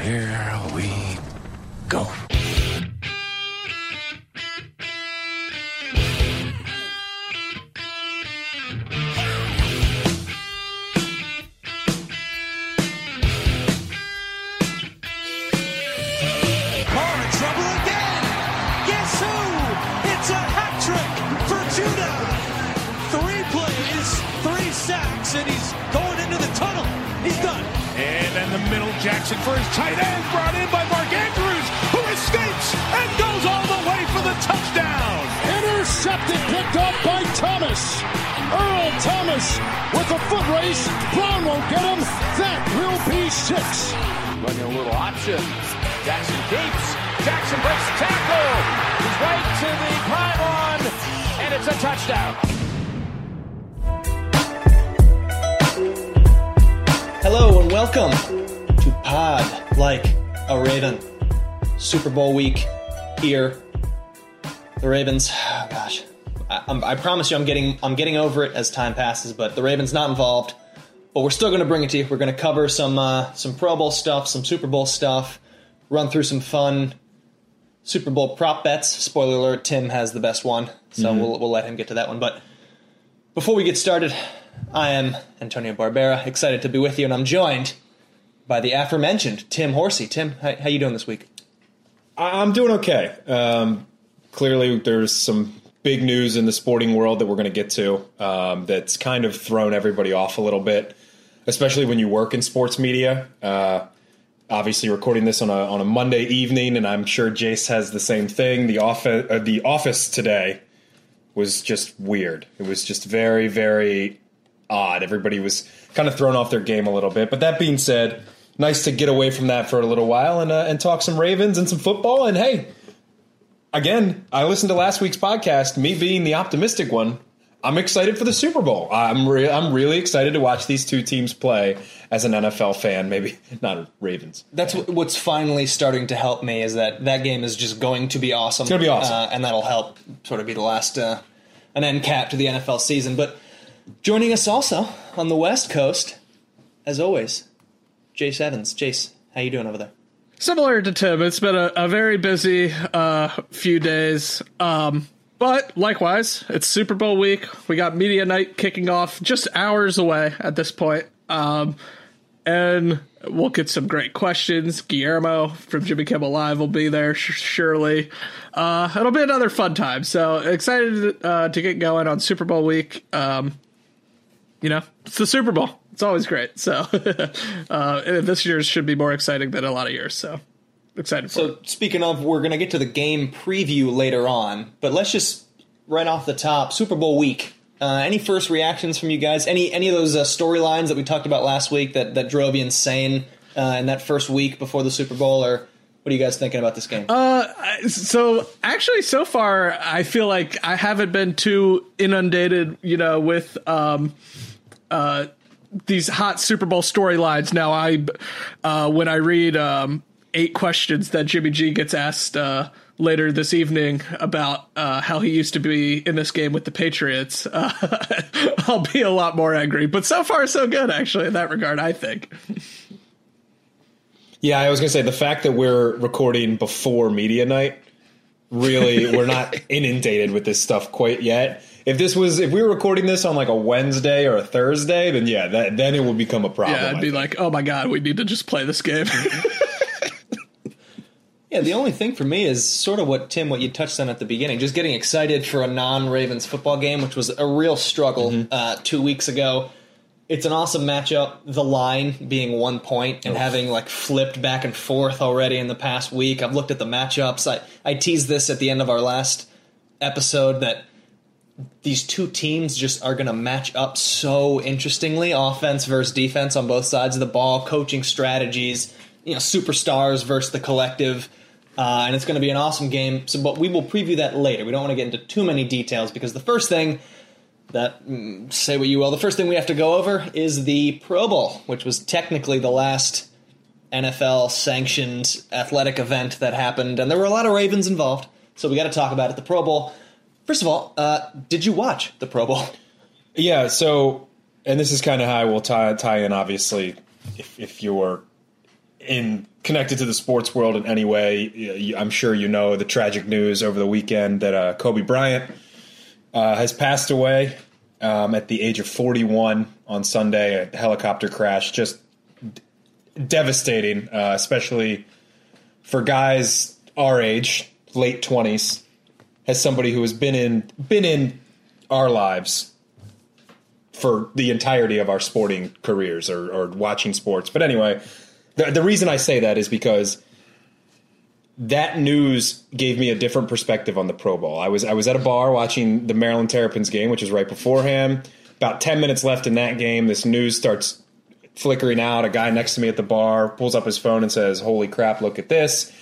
Here we go. Jackson for his tight end, brought in by Mark Andrews, who escapes and goes all the way for the touchdown. Intercepted, picked up by Thomas. Earl Thomas with a foot race. Brown won't get him. That will be six. Running a little option. Jackson keeps. Jackson breaks the tackle. He's right to the pylon, and it's a touchdown. Hello and welcome to Pod Like a Raven. Super Bowl week here. The Ravens, oh gosh, I, I'm- promise you, I'm getting I'm getting over it as time passes. But the Ravens not involved. But we're still going to bring it to you. We're going to cover some uh, some Pro Bowl stuff, some Super Bowl stuff, run through some fun Super Bowl prop bets. Spoiler alert: Tim has the best one, so we'll we'll let him get to that one. But before we get started, I am Antonio Barbera, excited to be with you, and I'm joined by the aforementioned Tim Horsey. Tim, how, how you doing this week? I'm doing okay. Um, clearly, there's some big news in the sporting world that we're going to get to um, that's kind of thrown everybody off a little bit, especially when you work in sports media. Uh, obviously, recording this on a on a Monday evening, and I'm sure Jace has the same thing. The office, uh, the office today was just weird. It was just very, very odd. Everybody was kind of thrown off their game a little bit. But that being said, nice to get away from that for a little while and uh, and talk some Ravens and some football. And hey, again, I listened to last week's podcast. Me being the optimistic one, I'm excited for the Super Bowl. I'm re- I'm really excited to watch these two teams play as an NFL fan. Maybe not Ravens. That's wh- what's finally starting to help me is that that game is just going to be awesome. It's gonna be awesome. uh, and that'll help sort of be the last uh, an end cap to the NFL season. But joining us also on the West Coast, as always, Jace Evans. Jace, how you doing over there? Similar to Tim, it's been a, a very busy uh, few days. Um, but likewise, it's Super Bowl week. We got media night kicking off just hours away at this point. Um, and we'll get some great questions. Guillermo from Jimmy Kimmel Live will be there, sh- surely. Uh, it'll be another fun time. So excited uh, to get going on Super Bowl week. Um, you know, it's the Super Bowl. It's always great. So uh, this year's should be more exciting than a lot of years. So excited for it. So speaking of, we're going to get to the game preview later on, but let's just right off the top, Super Bowl week. Uh, any first reactions from you guys? Any any of those uh, storylines that we talked about last week that that drove you insane uh, in that first week before the Super Bowl, or what are you guys thinking about this game? Uh, So actually, so far, I feel like I haven't been too inundated, you know, with um, uh, these hot Super Bowl storylines. Now, I uh, when I read um, eight questions that Jimmy G gets asked uh, later this evening about uh, how he used to be in this game with the Patriots, uh, I'll be a lot more angry. But so far, so good, actually, in that regard. I think. Yeah, I was going to say the fact that we're recording before media night, really, we're not inundated with this stuff quite yet. If this was, if we were recording this on like a Wednesday or a Thursday, then yeah, that, then it would become a problem. Yeah, I'd be like, oh my god, we need to just play this game. Yeah, the only thing for me is sort of what Tim, what you touched on at the beginning, just getting excited for a non-Ravens football game, which was a real struggle Mm-hmm. uh, two weeks ago. It's an awesome matchup. The line being one point and having like flipped back and forth already in the past week. I've looked at the matchups. I, I teased this at the end of our last episode that these two teams just are going to match up so interestingly offense versus defense on both sides of the ball, coaching strategies, you know, superstars versus the collective. Uh, and it's going to be an awesome game. So, but we will preview that later. We don't want to get into too many details because the first thing that mm, say what you will, the first thing we have to go over is the Pro Bowl, which was technically the last NFL sanctioned athletic event that happened, and there were a lot of Ravens involved. So we got to talk about it. The Pro Bowl. First of all, uh, did you watch the Pro Bowl? Yeah, so and this is kind of how I will tie tie in. Obviously, if if you're in connected to the sports world in any way, I'm sure you know the tragic news over the weekend that uh, Kobe Bryant uh, has passed away um, at the age of 41 on Sunday. A helicopter crash, just d- devastating, uh, especially for guys our age, late 20s. As somebody who has been in been in our lives for the entirety of our sporting careers or, or watching sports. But anyway, the, the reason I say that is because that news gave me a different perspective on the Pro Bowl. I was I was at a bar watching the Maryland Terrapins game, which was right beforehand. About ten minutes left in that game, this news starts flickering out. A guy next to me at the bar pulls up his phone and says, "Holy crap! Look at this!"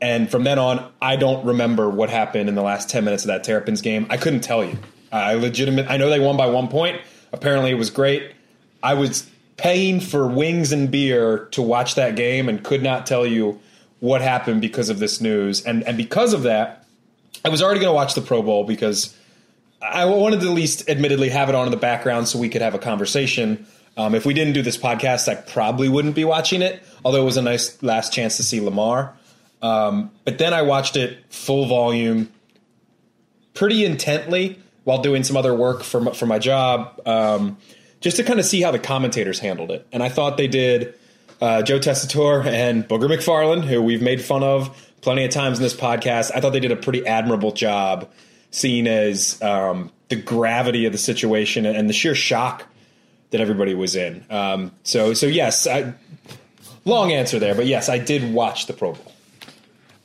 And from then on, I don't remember what happened in the last ten minutes of that Terrapins game. I couldn't tell you. I legitimate. I know they won by one point. Apparently, it was great. I was paying for wings and beer to watch that game and could not tell you what happened because of this news. And and because of that, I was already going to watch the Pro Bowl because I wanted to at least, admittedly, have it on in the background so we could have a conversation. Um, if we didn't do this podcast, I probably wouldn't be watching it. Although it was a nice last chance to see Lamar. Um, but then I watched it full volume, pretty intently while doing some other work for my, for my job, um, just to kind of see how the commentators handled it. And I thought they did. Uh, Joe Tessitore and Booger McFarland, who we've made fun of plenty of times in this podcast, I thought they did a pretty admirable job, seeing as um, the gravity of the situation and the sheer shock that everybody was in. Um, so, so yes, I, long answer there, but yes, I did watch the Pro Bowl.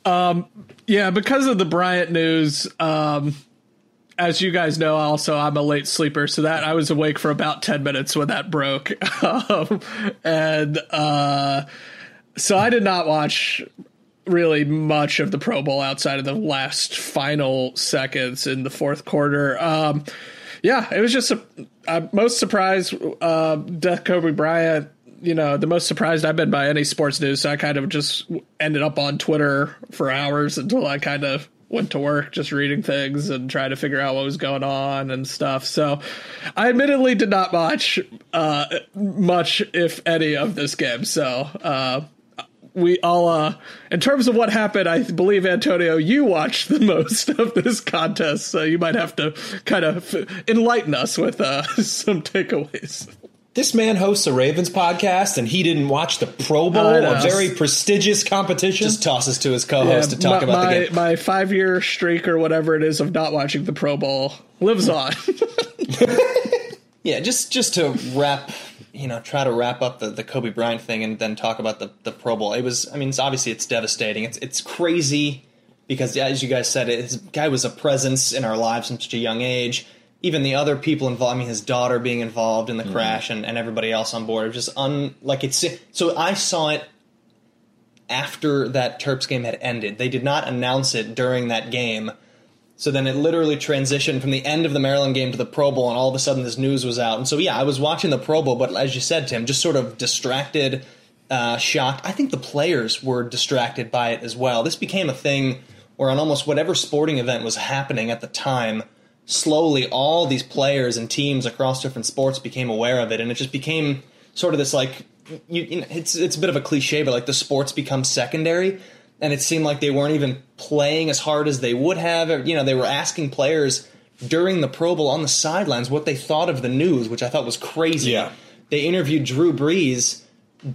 Yeah, because of the Bryant news, um, as you guys know, also I'm a late sleeper, so that I was awake for about ten minutes when that broke, um, and uh, so I did not watch really much of the Pro Bowl outside of the last final seconds in the fourth quarter. Um, yeah, it was just a, I'm most surprised. Uh, Death Kobe Bryant. You know, the most surprised I've been by any sports news. So I kind of just ended up on Twitter for hours until I kind of went to work, just reading things and trying to figure out what was going on and stuff. So I admittedly did not watch uh, much, if any, of this game. So uh, we all, uh, in terms of what happened, I believe Antonio, you watched the most of this contest, so you might have to kind of enlighten us with uh, some takeaways. This man hosts a Ravens podcast, and he didn't watch the Pro Bowl, a very prestigious competition. Just tosses to his co-host to talk my, about my, the game. My five year streak or whatever it is of not watching the Pro Bowl lives on. Yeah, just just to wrap, you know, try to wrap up the, the Kobe Bryant thing and then talk about the, the Pro Bowl. It was, I mean, it's obviously it's devastating. It's it's crazy because, as you guys said, his guy was a presence in our lives from such a young age. Even the other people involved, I mean, his daughter being involved in the crash and, and everybody else on board, it was just un like it's. So I saw it after that Terps game had ended. They did not announce it during that game. So then it literally transitioned from the end of the Maryland game to the Pro Bowl, and all of a sudden this news was out. And so, yeah, I was watching the Pro Bowl, but as you said, Tim, just sort of distracted, uh, shocked. I think the players were distracted by it as well. This became a thing where, on almost whatever sporting event was happening at the time, slowly all these players and teams across different sports became aware of it, and it just became sort of this like you, you know, it's it's a bit of a cliche, but like the sports become secondary, and it seemed like they weren't even playing as hard as they would have. You know, they were asking players during the Pro Bowl on the sidelines what they thought of the news, which I thought was crazy. Yeah. They interviewed Drew Brees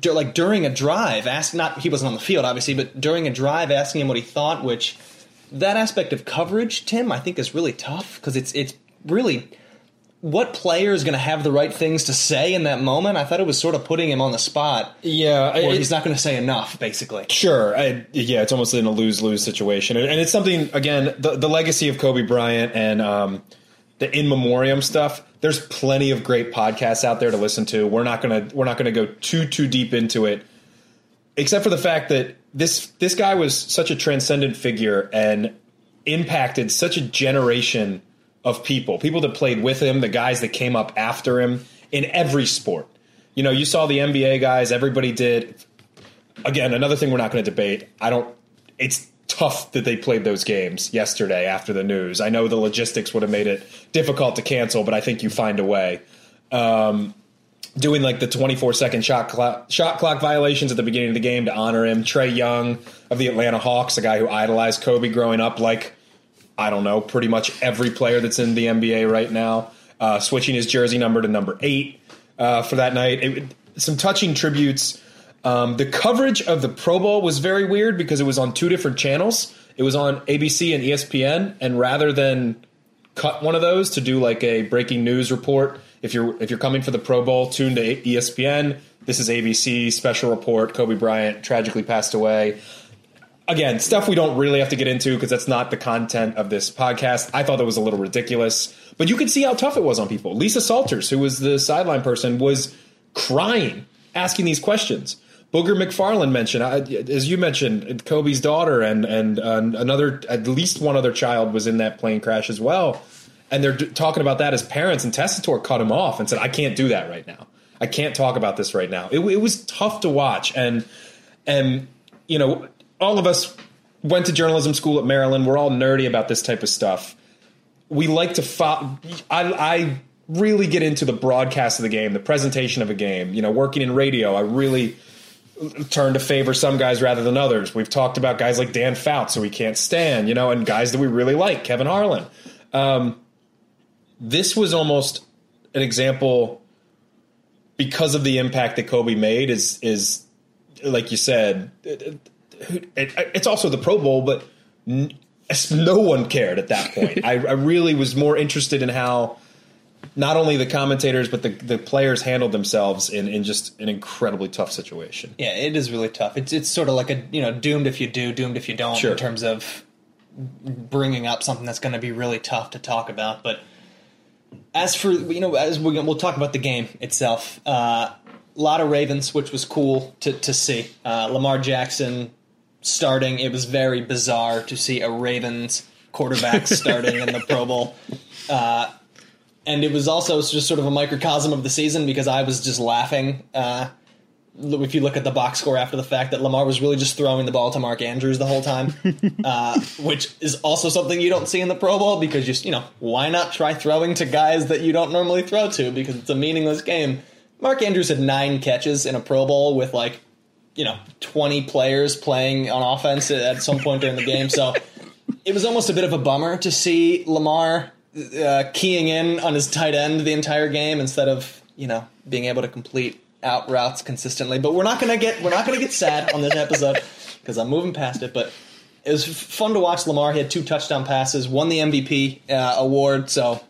like during a drive, ask not he wasn't on the field obviously, but during a drive, asking him what he thought, which that aspect of coverage, Tim, I think is really tough because it's it's really what player is going to have the right things to say in that moment. I thought it was sort of putting him on the spot. Yeah, Or it- he's not going to say enough, basically. Sure. I, yeah, it's almost in a lose lose situation. And, and it's something, again, the, the legacy of Kobe Bryant and um, the in memoriam stuff. There's plenty of great podcasts out there to listen to. We're not gonna we're not gonna go too too deep into it, except for the fact that this this guy was such a transcendent figure and impacted such a generation of people. People that played with him, the guys that came up after him in every sport. You know, you saw the NBA guys. Everybody did again, another thing we're not going to debate. I don't. It's tough that they played those games yesterday after the news. I know the logistics would have made it difficult to cancel, but I think you find a way. Um, doing like the 24 second shot clock, shot clock violations at the beginning of the game to honor him. Trae Young of the Atlanta Hawks, a guy who idolized Kobe growing up, like I don't know, pretty much every player that's in the NBA right now, uh, switching his jersey number to number eight uh, for that night. It, some touching tributes. Um, the coverage of the Pro Bowl was very weird because it was on two different channels. It was on ABC and ESPN, and rather than cut one of those to do like a breaking news report, if you're if you're coming for the Pro Bowl, tune to ESPN. This is ABC special report. Kobe Bryant tragically passed away again, stuff we don't really have to get into because that's not the content of this podcast. I thought that was a little ridiculous, but you could see how tough it was on people. Lisa Salters, who was the sideline person, was crying asking these questions. Booger McFarland mentioned, as you mentioned, Kobe's daughter and and uh, another, at least one other child was in that plane crash as well, and they're d- talking about that as parents. And Tessitore cut him off and said, "I can't do that right now. I can't talk about this right now." It, it was tough to watch, and and you know, all of us went to journalism school at Maryland. We're all nerdy about this type of stuff. We like to fo- I, I really get into the broadcast of the game, the presentation of a game. You know, working in radio, I really turn to favor some guys rather than others. We've talked about guys like Dan Fouts, who we can't stand, you know, and guys that we really like, Kevin Harlan. Um, this was almost an example because of the impact that Kobe made. Is is like you said, it, it, it's also the Pro Bowl, but n- no one cared at that point. I, I really was more interested in how not only the commentators but the, the players handled themselves in, in just an incredibly tough situation. Yeah, it is really tough. It's it's sort of like a you know doomed if you do, doomed if you don't Sure. in terms of bringing up something that's going to be really tough to talk about. But as for you know, as we we'll talk about the game itself, uh, a lot of Ravens, which was cool to to see. Uh, Lamar Jackson starting. It was very bizarre to see a Ravens quarterback starting in the Pro Bowl. Uh, and it was also just sort of a microcosm of the season because I was just laughing. Uh, if you look at the box score after the fact, that Lamar was really just throwing the ball to Mark Andrews the whole time, uh, which is also something you don't see in the Pro Bowl because just you know why not try throwing to guys that you don't normally throw to because it's a meaningless game. Mark Andrews had nine catches in a Pro Bowl with like you know 20 players playing on offense at some point during the game, so it was almost a bit of a bummer to see Lamar uh, keying in on his tight end the entire game instead of you know being able to complete out routes consistently. But we're not gonna get we're not gonna get sad on this episode because I'm moving past it. But it was fun to watch Lamar. He had two touchdown passes, won the MVP uh, award. So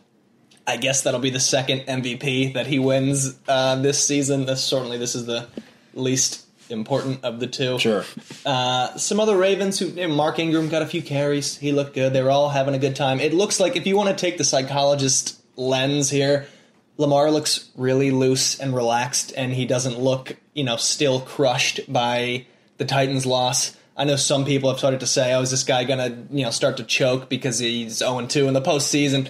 I guess that'll be the second MVP that he wins uh, this season. This certainly this is the least important of the two. Sure. Uh, some other Ravens who you know, Mark Ingram got a few carries. He looked good. They were all having a good time. It looks like if you want to take the psychologist lens here, Lamar looks really loose and relaxed, and he doesn't look, you know, still crushed by the Titans' loss. I know some people have started to say, "Oh, is this guy gonna, you know, start to choke because he's 0 2 in the postseason?"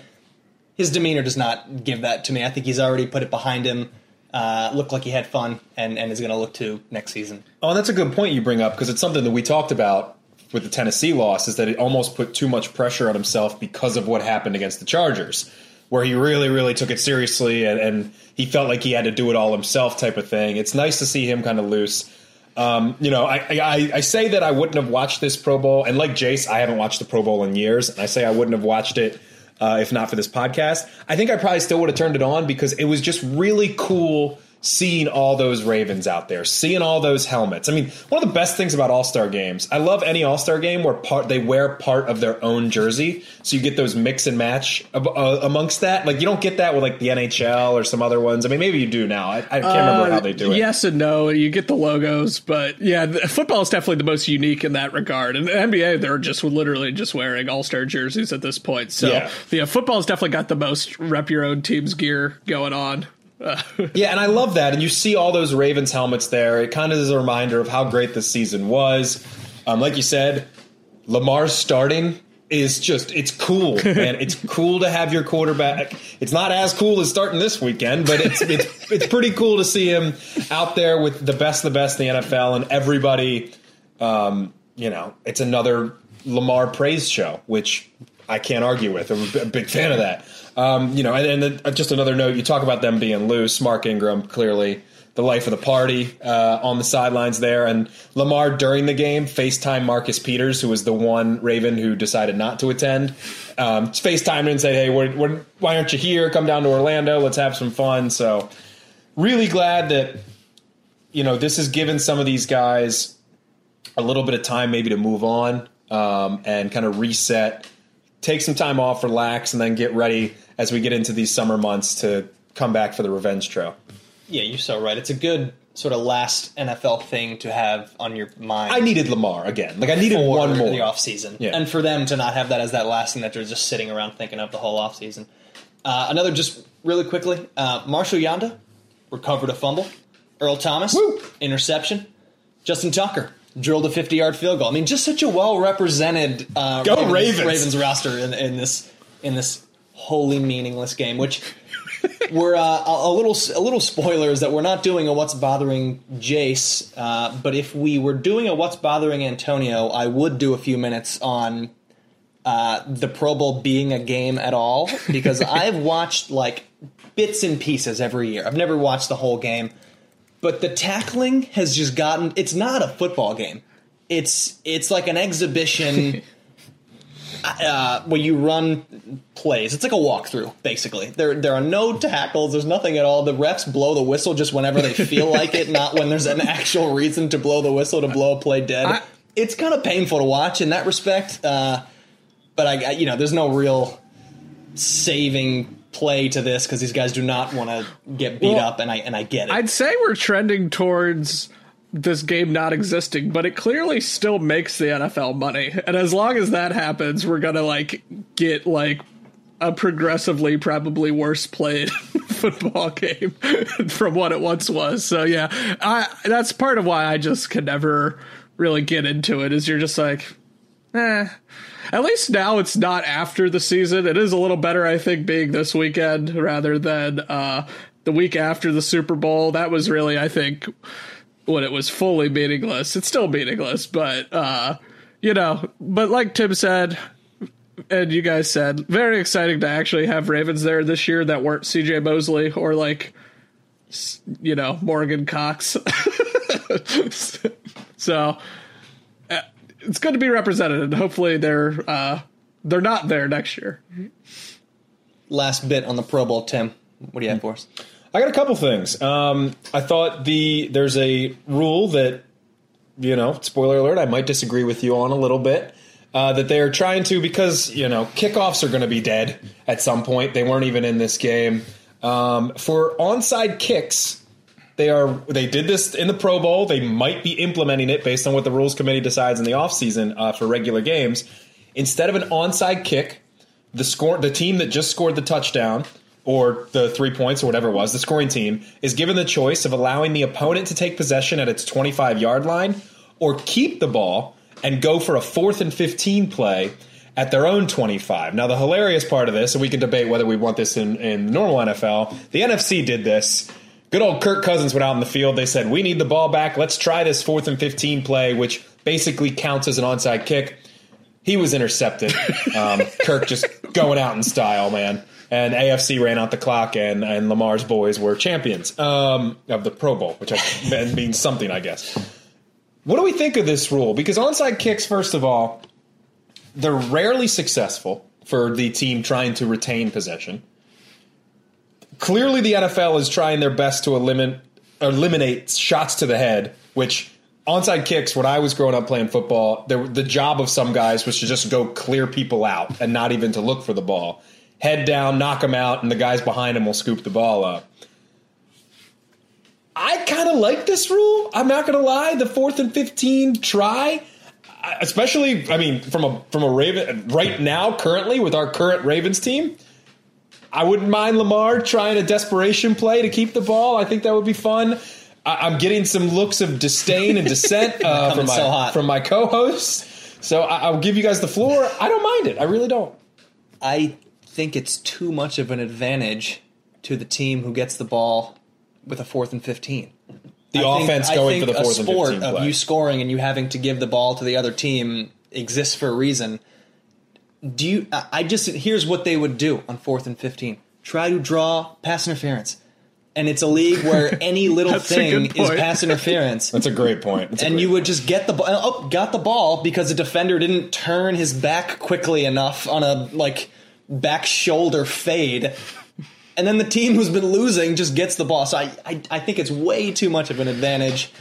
His demeanor does not give that to me. I think he's already put it behind him. Uh, looked like he had fun, and, and is going to look to next season. Oh, that's a good point you bring up because it's something that we talked about with the Tennessee loss is that it almost put too much pressure on himself because of what happened against the Chargers, where he really, really took it seriously and, and he felt like he had to do it all himself type of thing. It's nice to see him kind of loose. Um, you know, I, I, I say that I wouldn't have watched this Pro Bowl, and like Jace, I haven't watched the Pro Bowl in years, and I say I wouldn't have watched it uh, if not for this podcast. I think I probably still would have turned it on because it was just really cool seeing all those Ravens out there, seeing all those helmets. I mean, one of the best things about All Star games, I love any All Star game where part they wear part of their own jersey, so you get those mix and match uh, amongst that. Like you don't get that with like the NHL or some other ones. I mean, maybe you do now. I, I can't uh, remember how they do it. Yes and no. You get the logos, but yeah, football is definitely the most unique in that regard. And the NBA, they're just literally just wearing All Star jerseys at this point. So yeah, yeah football's definitely got the most rep your own team's gear going on. Yeah, and I love that. And you see all those Ravens helmets there. It kind of is a reminder of how great this season was. Um, like you said, Lamar's starting is just it's cool, man. it's cool to have your quarterback. It's not as cool as starting this weekend, but it's it's it's pretty cool to see him out there with the best of the best in the NFL and everybody. Um, you know, it's another Lamar praise show, which I can't argue with. I'm a big fan of that. Um, you know, and, and uh, just another note: you talk about them being loose. Mark Ingram clearly the life of the party uh, on the sidelines there, and Lamar during the game FaceTime Marcus Peters, who was the one Raven who decided not to attend. Um, FaceTime and said, "Hey, we're, we're, why aren't you here? Come down to Orlando. Let's have some fun." So, really glad that you know this has given some of these guys a little bit of time, maybe to move on um, and kind of reset take some time off, relax, and then get ready as we get into these summer months to come back for the revenge trail. Yeah, you're so right. It's a good sort of last NFL thing to have on your mind. I needed Lamar again. Like I needed one more the off season, yeah. and for them to not have that as that last thing that they're just sitting around thinking of the whole off season. Uh, another, just really quickly, uh, Marshall Yanda recovered a fumble. Earl Thomas Woo! interception. Justin Tucker drilled a 50 yard field goal. I mean, just such a well represented uh, Go Ravens, Ravens. Ravens roster in, in, this in this wholly meaningless game, which. we're uh, a, a, little a little spoilers that we're not doing a what's bothering Jace, uh, but if we were doing a what's bothering Antonio, I would do a few minutes on uh, the Pro Bowl being a game at all because I've watched like bits and pieces every year. I've never watched the whole game but the tackling has just gotten it's not a football game. It's it's like an exhibition uh, where you run plays. It's like a walkthrough basically. There there are no tackles. There's nothing at all. The refs blow the whistle just whenever they feel like it not when there's an actual reason to blow the whistle to blow a play dead. I, it's kind of painful to watch in that respect uh, but I, you know there's no real saving play to this because these guys do not want to get beat well, up, and I and I get it. I'd say we're trending towards this game not existing, but it clearly still makes the NFL money, and as long as that happens, we're gonna like get like a progressively probably worse played football game from what it once was. So yeah, I that's part of why I just can never really get into it. Is you're just like, eh at least now it's not after the season. It is a little better, I think, being this weekend rather than uh, the week after the Super Bowl. That was really, I think, when it was fully meaningless. It's still meaningless, but uh, you know, but like Tim said, and you guys said, very exciting to actually have Ravens there this year that weren't CJ Mosley or like, you know, Morgan Cox. so it's good to be represented, and hopefully they're uh, they're not there next year. Last bit on the Pro Bowl, Tim. What do you have for us? I got a couple things. Um, I thought the there's a rule that you know, spoiler alert, I might disagree with you on a little bit. Uh, that they are trying to because you know kickoffs are going to be dead at some point. They weren't even in this game. Um, for onside kicks, they are they did this in the Pro Bowl. They might be implementing it based on what the rules committee decides in the offseason uh, for regular games. Instead of an onside kick, the score the team that just scored the touchdown or the three points or whatever it was, the scoring team is given the choice of allowing the opponent to take possession at its 25 yard line or keep the ball and go for a fourth and 15 play at their own 25. Now, the hilarious part of this, and we can debate whether we want this in, in normal NFL, the NFC did this Good old Kirk Cousins went out in the field. They said, We need the ball back. Let's try this fourth and 15 play, which basically counts as an onside kick. He was intercepted. Um, Kirk just going out in style, man. And AFC ran out the clock, and, and Lamar's boys were champions um, of the Pro Bowl, which I, means something, I guess. What do we think of this rule? Because onside kicks, first of all, they're rarely successful for the team trying to retain possession clearly the NFL is trying their best to eliminate eliminate shots to the head, which onside kicks when I was growing up playing football, there, the job of some guys was to just go clear people out and not even to look for the ball. Head down, knock them out, and the guys behind him will scoop the ball up. I kind of like this rule. I'm not going to lie. The fourth and 15 try, especially, I mean, from a from a Raven right now, currently with our current Ravens team, I wouldn't mind Lamar trying a desperation play to keep the ball. I think that would be fun. I, am getting some looks of disdain and dissent uh, from my so from my co-hosts. So I, I'll give you guys the floor. I don't mind it. I really don't. I think it's too much of an advantage to the team who gets the ball with a fourth and fifteen. The I offense think, going for the fourth a and sport fifteen of play. you scoring and you having to give the ball to the other team exists for a reason. Do you? I I just here's what they would do on fourth and fifteen: try to draw pass interference, and it's a league where any little thing is point. pass interference. That's a great point. That's and great you would just get the ball. Oh, got the ball because the defender didn't turn his back quickly enough on a like back shoulder fade. And then the team who's been losing just gets the ball. So I, I, I think it's way too much of an advantage.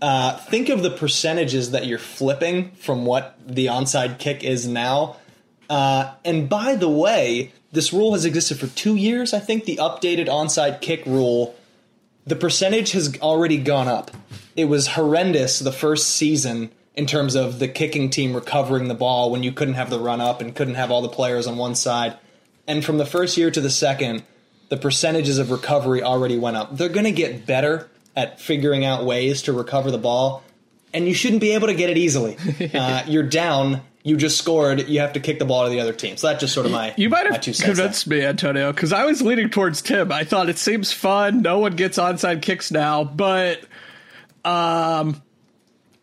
Uh, think of the percentages that you're flipping from what the onside kick is now. Uh, and by the way, this rule has existed for two years. I think the updated onside kick rule the percentage has already gone up. It was horrendous the first season in terms of the kicking team recovering the ball when you couldn't have the run up and couldn't have all the players on one side. And from the first year to the second, the percentages of recovery already went up. They're going to get better at figuring out ways to recover the ball, and you shouldn't be able to get it easily. uh, you're down. You just scored. You have to kick the ball to the other team. So that's just sort of my You might have two cents there. convinced me, Antonio, because I was leaning towards Tim. I thought it seems fun. No one gets onside kicks now, but um,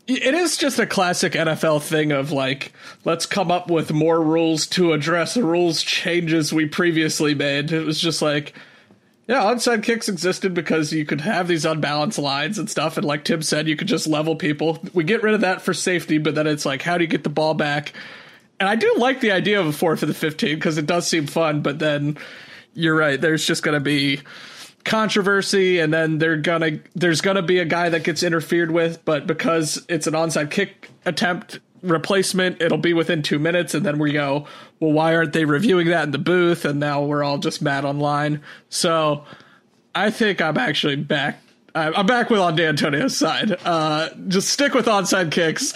it is just a classic NFL thing of like, let's come up with more rules to address the rules changes we previously made. It was just like, yeah, onside kicks existed because you could have these unbalanced lines and stuff, and like Tim said, you could just level people. We get rid of that for safety, but then it's like, how do you get the ball back? And I do like the idea of a four for the 15 because it does seem fun, but then you're right. There's just going to be controversy, and then they're gonna there's gonna be a guy that gets interfered with, but because it's an onside kick attempt replacement, it'll be within two minutes, and then we go, well, why aren't they reviewing that in the booth? And now we're all just mad online. So I think I'm actually back. I'm back with on D'Antonio's side. Uh, just stick with onside kicks.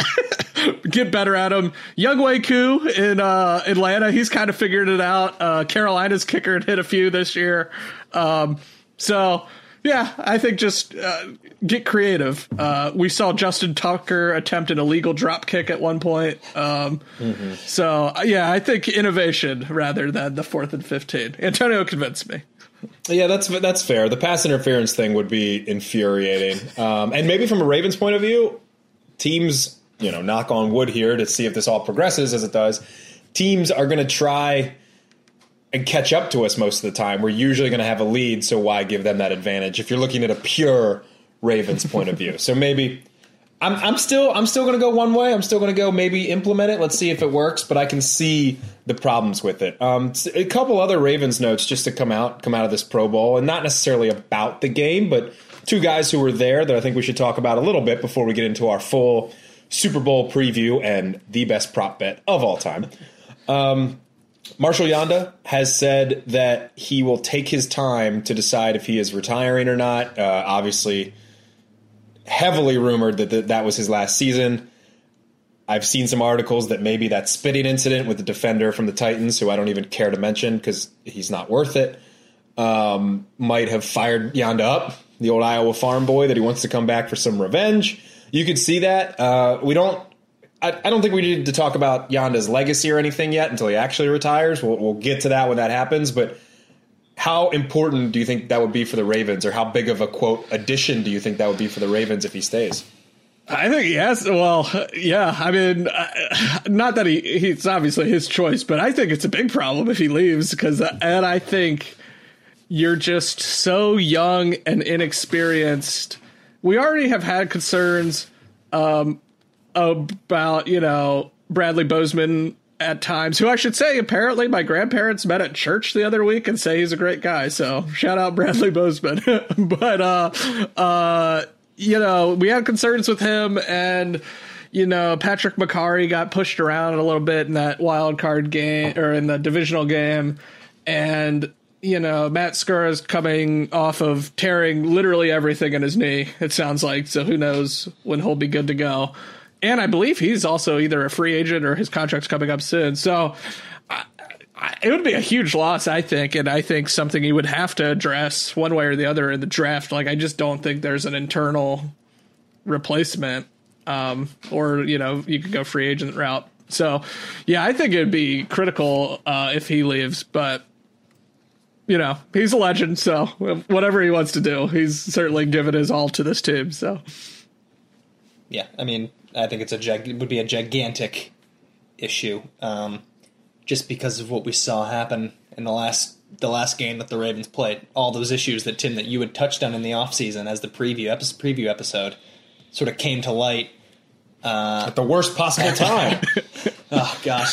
Get better at them. Young Wei in uh, Atlanta, he's kind of figured it out. Uh, Carolina's kicker hit a few this year. Um, so, yeah, I think just uh, get creative. Uh, we saw Justin Tucker attempt an illegal drop kick at one point. Um, So, uh, yeah, I think innovation rather than the fourth and 15. Antonio convinced me. Yeah, that's that's fair. The pass interference thing would be infuriating, um, and maybe from a Ravens point of view, teams, you know, knock on wood here to see if this all progresses as it does. Teams are going to try and catch up to us most of the time. We're usually going to have a lead, so why give them that advantage? If you're looking at a pure Ravens point of view, so maybe I'm, I'm still I'm still going to go one way. I'm still going to go maybe implement it. Let's see if it works. But I can see the problems with it. Um, a couple other Ravens notes just to come out come out of this Pro Bowl, and not necessarily about the game, but two guys who were there that I think we should talk about a little bit before we get into our full Super Bowl preview and the best prop bet of all time. Um, Marshall Yanda has said that he will take his time to decide if he is retiring or not. Uh, obviously, heavily rumored that th- that was his last season. I've seen some articles that maybe that spitting incident with the defender from the Titans, who I don't even care to mention because he's not worth it, um, might have fired Yanda up, the old Iowa farm boy, that he wants to come back for some revenge. You could see that. Uh, we don't. I, I don't think we need to talk about Yanda's legacy or anything yet until he actually retires. We'll, we'll get to that when that happens. But how important do you think that would be for the Ravens, or how big of a quote addition do you think that would be for the Ravens if he stays? I think yes. Well, yeah. I mean, not that he he's obviously his choice, but I think it's a big problem if he leaves because, and I think you're just so young and inexperienced. We already have had concerns um, about you know Bradley Bozeman at times, who I should say apparently my grandparents met at church the other week and say he's a great guy. So shout out Bradley Bozeman. but uh uh you know, we had concerns with him and you know, Patrick Mekari got pushed around a little bit in that wild card game or in the divisional game. And, you know, Matt Skura is coming off of tearing literally everything in his knee, it sounds like. So who knows when he'll be good to go. And I believe he's also either a free agent or his contract's coming up soon. So I, I, it would be a huge loss, I think. And I think something he would have to address one way or the other in the draft. Like, I just don't think there's an internal replacement um, or you know you could go free agent route. So yeah, I think it'd be critical uh, if he leaves, but you know he's a legend, so whatever he wants to do, he's certainly given his all to this team. So yeah, I mean, I think it's a gig- it would be a gigantic issue, um, just because of what we saw happen in the last the last game that the Ravens played. All those issues that Tim that you had touched on in the offseason as the preview episode, preview episode sort of came to light uh, At the worst possible time. oh gosh,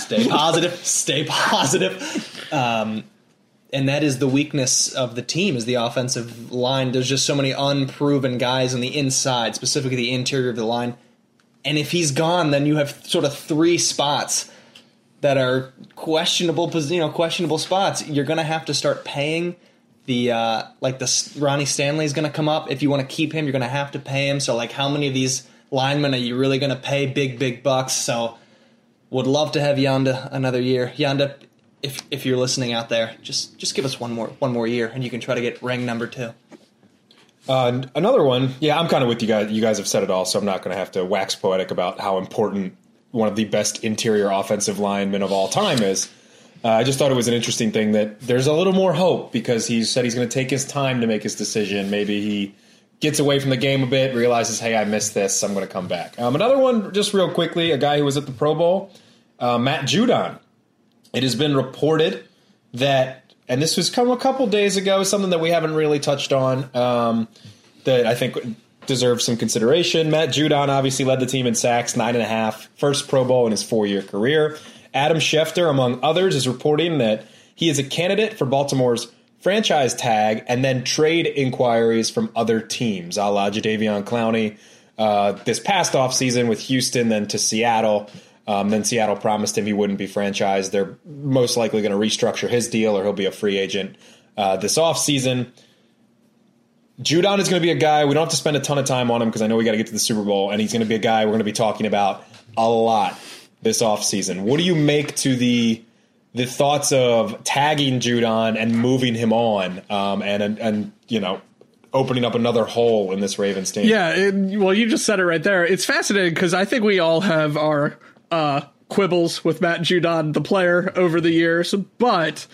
stay positive, stay positive. Um, and that is the weakness of the team is the offensive line. There's just so many unproven guys on the inside, specifically the interior of the line. And if he's gone, then you have sort of three spots that are questionable, you know, questionable spots. You're going to have to start paying the uh, like the Ronnie Stanley is going to come up. If you want to keep him, you're going to have to pay him. So like, how many of these linemen are you really going to pay big, big bucks? So would love to have Yanda another year. Yanda, if if you're listening out there, just just give us one more one more year, and you can try to get ring number two. Uh, another one, yeah, I'm kind of with you guys. You guys have said it all, so I'm not going to have to wax poetic about how important one of the best interior offensive linemen of all time is. Uh, I just thought it was an interesting thing that there's a little more hope because he said he's going to take his time to make his decision. Maybe he gets away from the game a bit, realizes, hey, I missed this, I'm going to come back. Um, another one, just real quickly, a guy who was at the Pro Bowl, uh, Matt Judon. It has been reported that, and this was come a couple days ago, something that we haven't really touched on, um, that I think deserves some consideration. Matt Judon obviously led the team in sacks, nine and a half, first Pro Bowl in his four year career. Adam Schefter, among others, is reporting that he is a candidate for Baltimore's franchise tag and then trade inquiries from other teams, a la Jadeveon Clowney uh, this past offseason with Houston, then to Seattle. Um, then Seattle promised him he wouldn't be franchised. They're most likely going to restructure his deal or he'll be a free agent uh, this offseason. Judon is going to be a guy, we don't have to spend a ton of time on him because I know we got to get to the Super Bowl, and he's going to be a guy we're going to be talking about a lot this offseason. What do you make to the the thoughts of tagging Judon and moving him on, um, and, and and you know opening up another hole in this Ravens team. Yeah, it, well, you just said it right there. It's fascinating because I think we all have our uh, quibbles with Matt Judon, the player, over the years, but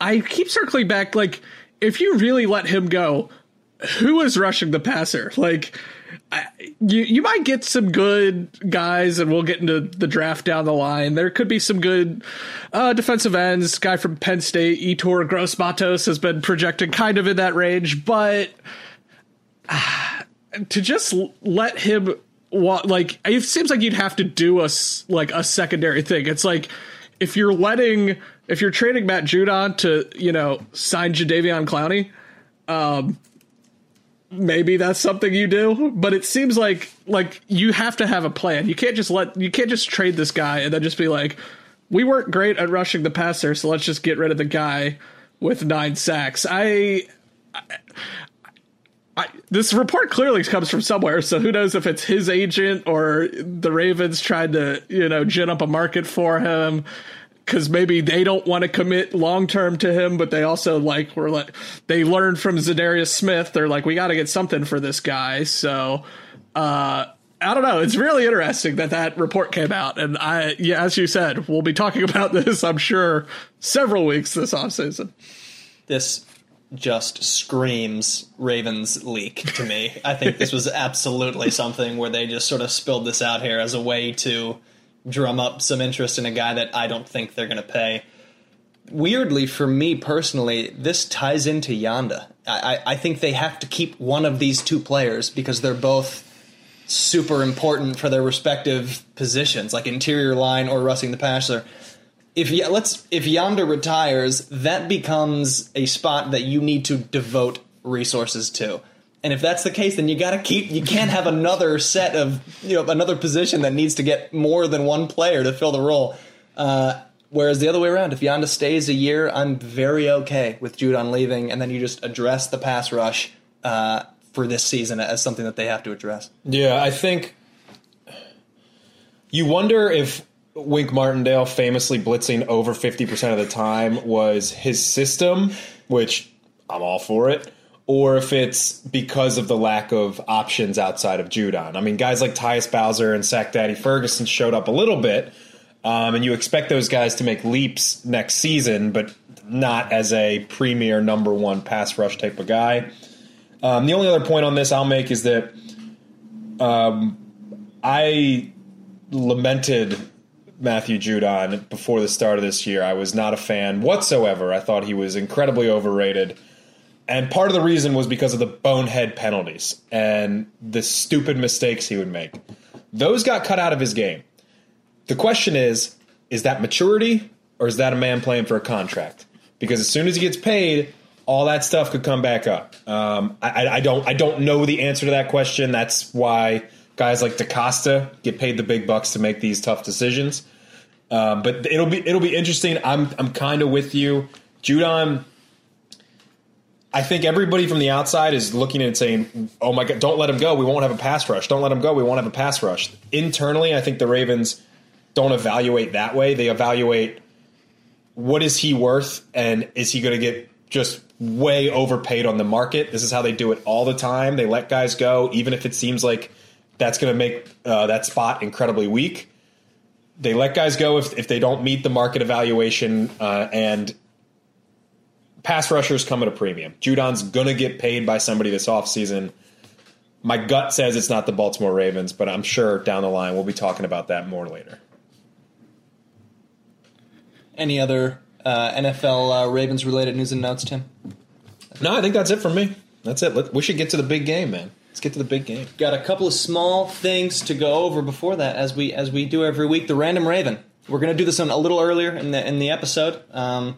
I keep circling back. Like, if you really let him go, who is rushing the passer? Like, you you might get some good guys, and we'll get into the draft down the line. There could be some good uh, defensive ends. Guy from Penn State, Yetur Gross-Matos, has been projected kind of in that range, but uh, to just let him like it seems like you'd have to do a like a secondary thing. It's like if you're letting if you're trading Matt Judon to you know sign Jadeveon Clowney. Um, maybe that's something you do but it seems like like you have to have a plan you can't just let you can't just trade this guy and then just be like we weren't great at rushing the passer so let's just get rid of the guy with nine sacks i, I, I this report clearly comes from somewhere, so who knows if it's his agent or the Ravens tried to, you know, gin up a market for him because maybe they don't want to commit long term to him, but they also like were like they learned from Za'Darius Smith. They're like, we got to get something for this guy. So uh, I don't know. It's really interesting that that report came out, and I, yeah, as you said, we'll be talking about this. I'm sure several weeks this offseason. This just screams Ravens leak to me. I think this was absolutely something where they just sort of spilled this out here as a way to drum up some interest in a guy that I don't think they're going to pay. Weirdly, for me personally, this ties into Yanda. I, I think they have to keep one of these two players because they're both super important for their respective positions, like interior line or rushing the passer. If let's if Yanda retires, that becomes a spot that you need to devote resources to. And if that's the case, then you got to keep. You can't have another set of you know another position that needs to get more than one player to fill the role. Uh, whereas the other way around, if Yanda stays a year, I'm very okay with Judon leaving, and then you just address the pass rush uh, for this season as something that they have to address. Yeah, I think you wonder if Wink Martindale famously blitzing over 50% of the time was his system, which I'm all for it, or if it's because of the lack of options outside of Judon. I mean, guys like Tyus Bowser and Sack Daddy Ferguson showed up a little bit, um, and you expect those guys to make leaps next season, but not as a premier number one pass rush type of guy. Um, the only other point on this I'll make is that um, I lamented Matthew Judon before the start of this year. I was not a fan whatsoever. I thought he was incredibly overrated. And part of the reason was because of the bonehead penalties and the stupid mistakes he would make. Those got cut out of his game. The question is is that maturity or is that a man playing for a contract? Because as soon as he gets paid, all that stuff could come back up. Um, I, I, don't I don't know the answer to that question. That's why guys like DeCosta get paid the big bucks to make these tough decisions. Um, but it'll be it'll be interesting. I'm I'm kind of with you, Judon. I think everybody from the outside is looking and saying, "Oh my god, don't let him go. We won't have a pass rush. Don't let him go. We won't have a pass rush." Internally, I think the Ravens don't evaluate that way. They evaluate what is he worth and is he going to get just way overpaid on the market. This is how they do it all the time. They let guys go, even if it seems like that's going to make uh, that spot incredibly weak. They let guys go if, if they don't meet the market evaluation, uh, and pass rushers come at a premium. Judon's going to get paid by somebody this offseason. My gut says it's not the Baltimore Ravens, but I'm sure down the line we'll be talking about that more later. Any other uh, NFL uh, Ravens related news and notes, Tim? No, I think that's it from me. That's it. Let, we should get to the big game, man. Let's get to the big game. Got a couple of small things to go over before that, as we as we do every week. The random Raven. We're going to do this one a little earlier in the in the episode, um,